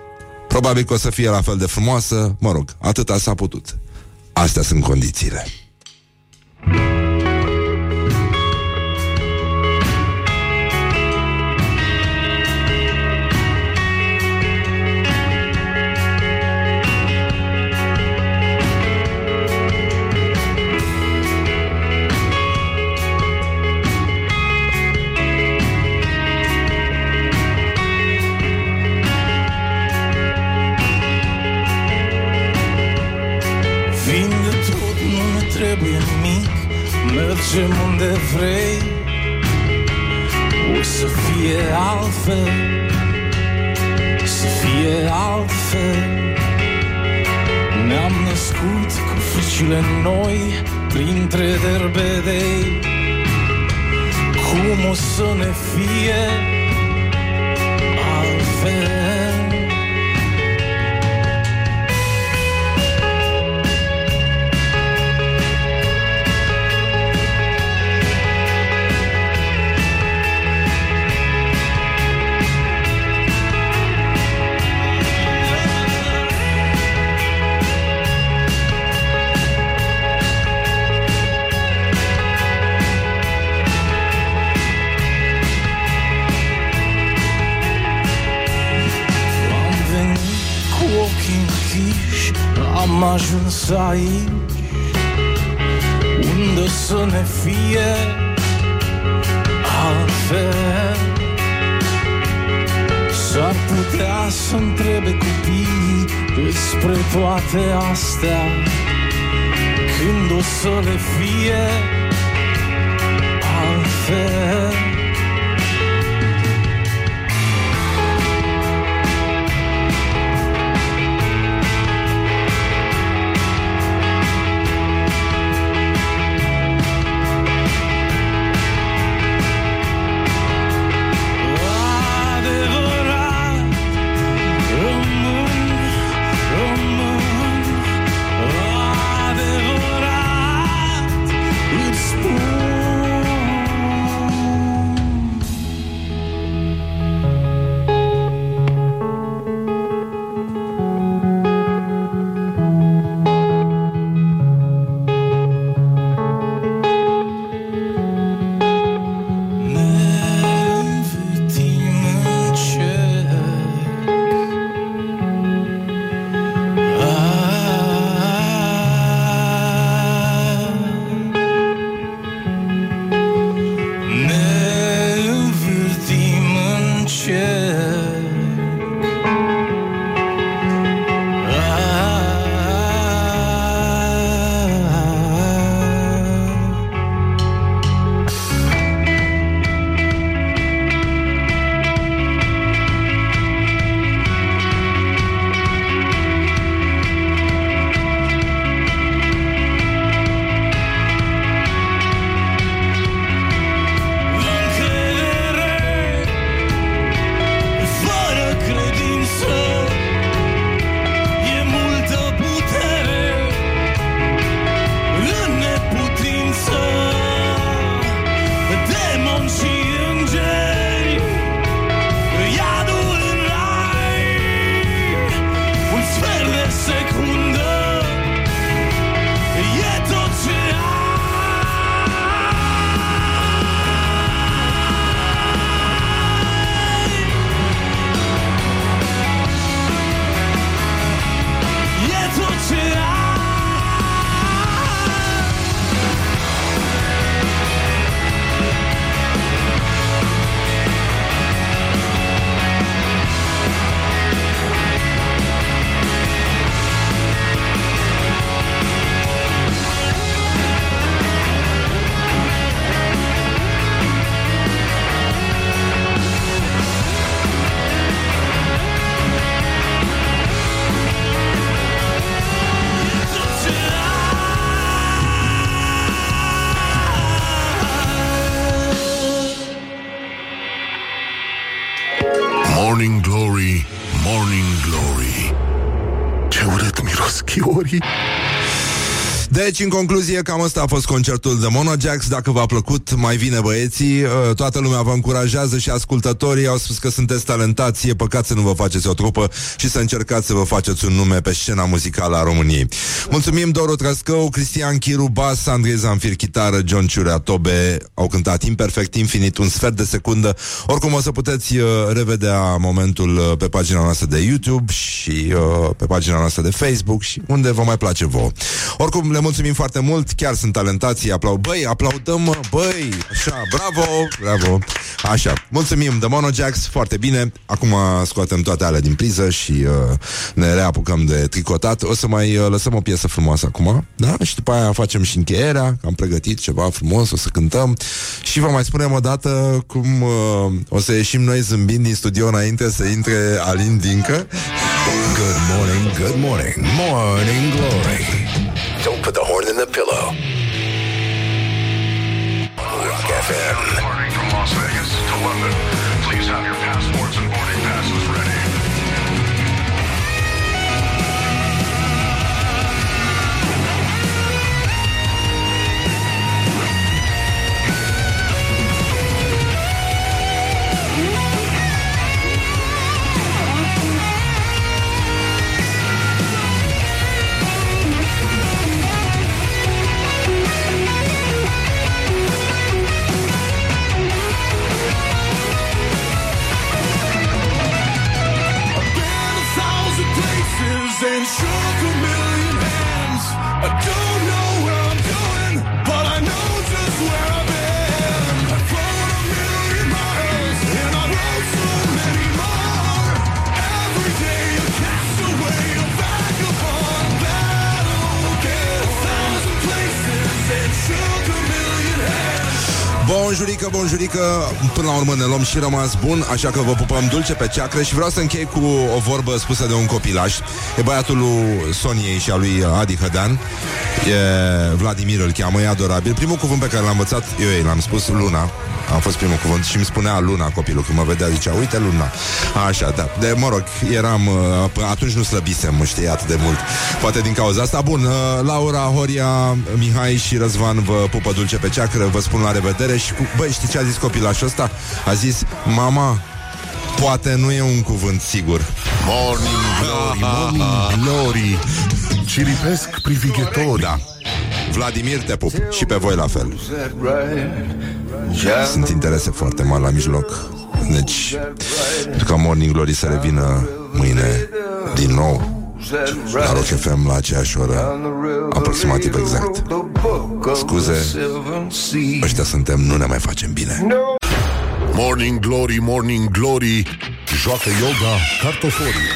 Probabil că o să fie la fel de frumoasă, mă rog, atâta s-a putut. Astea sunt condițiile. Trebuie nimic Mergem unde vrei. O să fie altfel Să fie altfel. Ne-am născut cu fricile noi Printre derbedei Cum o să ne fie altfel Am ajuns aici Unde o să ne fie altfel. S-ar putea să întrebe copiii Despre toate astea. Când o să le fie altfel Deci, în concluzie, cam asta a fost concertul de Monojax. Dacă v-a plăcut, mai vine băieții. Uh, Toată lumea vă încurajează și ascultătorii au spus că sunteți talentați. E păcat să nu vă faceți o trupă și să încercați să vă faceți un nume pe scena muzicală a României. Mulțumim Doru Trăscău, Cristian Chiru, Bas, Andrei Zanfir, chitară, John Ciurea, Tobe. Au cântat imperfect, infinit, un sfert de secundă. Oricum o să puteți uh, revedea momentul uh, pe pagina noastră de YouTube și uh, pe pagina noastră de Facebook și unde vă mai place vouă. Oricum, le mulțumim foarte mult, chiar sunt talentați, aplau, băi, aplaudăm, mă, băi, așa, bravo, bravo, așa, mulțumim, The Monojax, foarte bine, acum scoatem toate alea din priză și uh, ne reapucăm de tricotat, o să mai uh, lăsăm o piesă frumoasă acum, da, și după aia facem și încheierea, că am pregătit ceva frumos, o să cântăm. Și vă mai spunem o dată cum uh, o să ieșim noi zâmbind din studio înainte să intre Alin Dincă. Good morning, good morning, morning glory. Don't put the horn in the pillow. Rock FM. From Las Vegas to London. And shook a million hands. Bonjurică, bonjurică. Până la urmă ne luăm și rămas bun Așa că vă pupăm dulce pe ceacră Și vreau să închei cu o vorbă spusă de un copilaș. E băiatul lui Soniei și a lui Adi Hădean. E Vladimir îl cheamă, e adorabil. Primul cuvânt pe care l-am învățat Eu ei l-am spus Luna. A fost primul cuvânt și îmi spunea Luna copilul Când mă vedea zicea, uite Luna. Așa, da, de mă rog, eram uh, până Atunci nu slăbisem, știi, atât de mult. Poate din cauza asta, bun uh, Laura, Horia, Mihai și Răzvan Vă pupă dulce pe ceacră, vă spun la revedere Și cu, băi, știi ce a zis copilașul ăsta? A zis, mama, poate nu e un cuvânt sigur. Morning Glory, Morning Glory. Ciripesc privighetorii. Da. Vladimir, te pup. Și pe voi la fel. Sunt interese foarte mari la mijloc. Deci Pentru ca Morning Glory să revină mâine Din nou la Rock FM la aceeași oră Aproximativ exact. Scuze Ăștia suntem, nu ne mai facem bine. Morning Glory, Morning Glory Joacă yoga cartoforii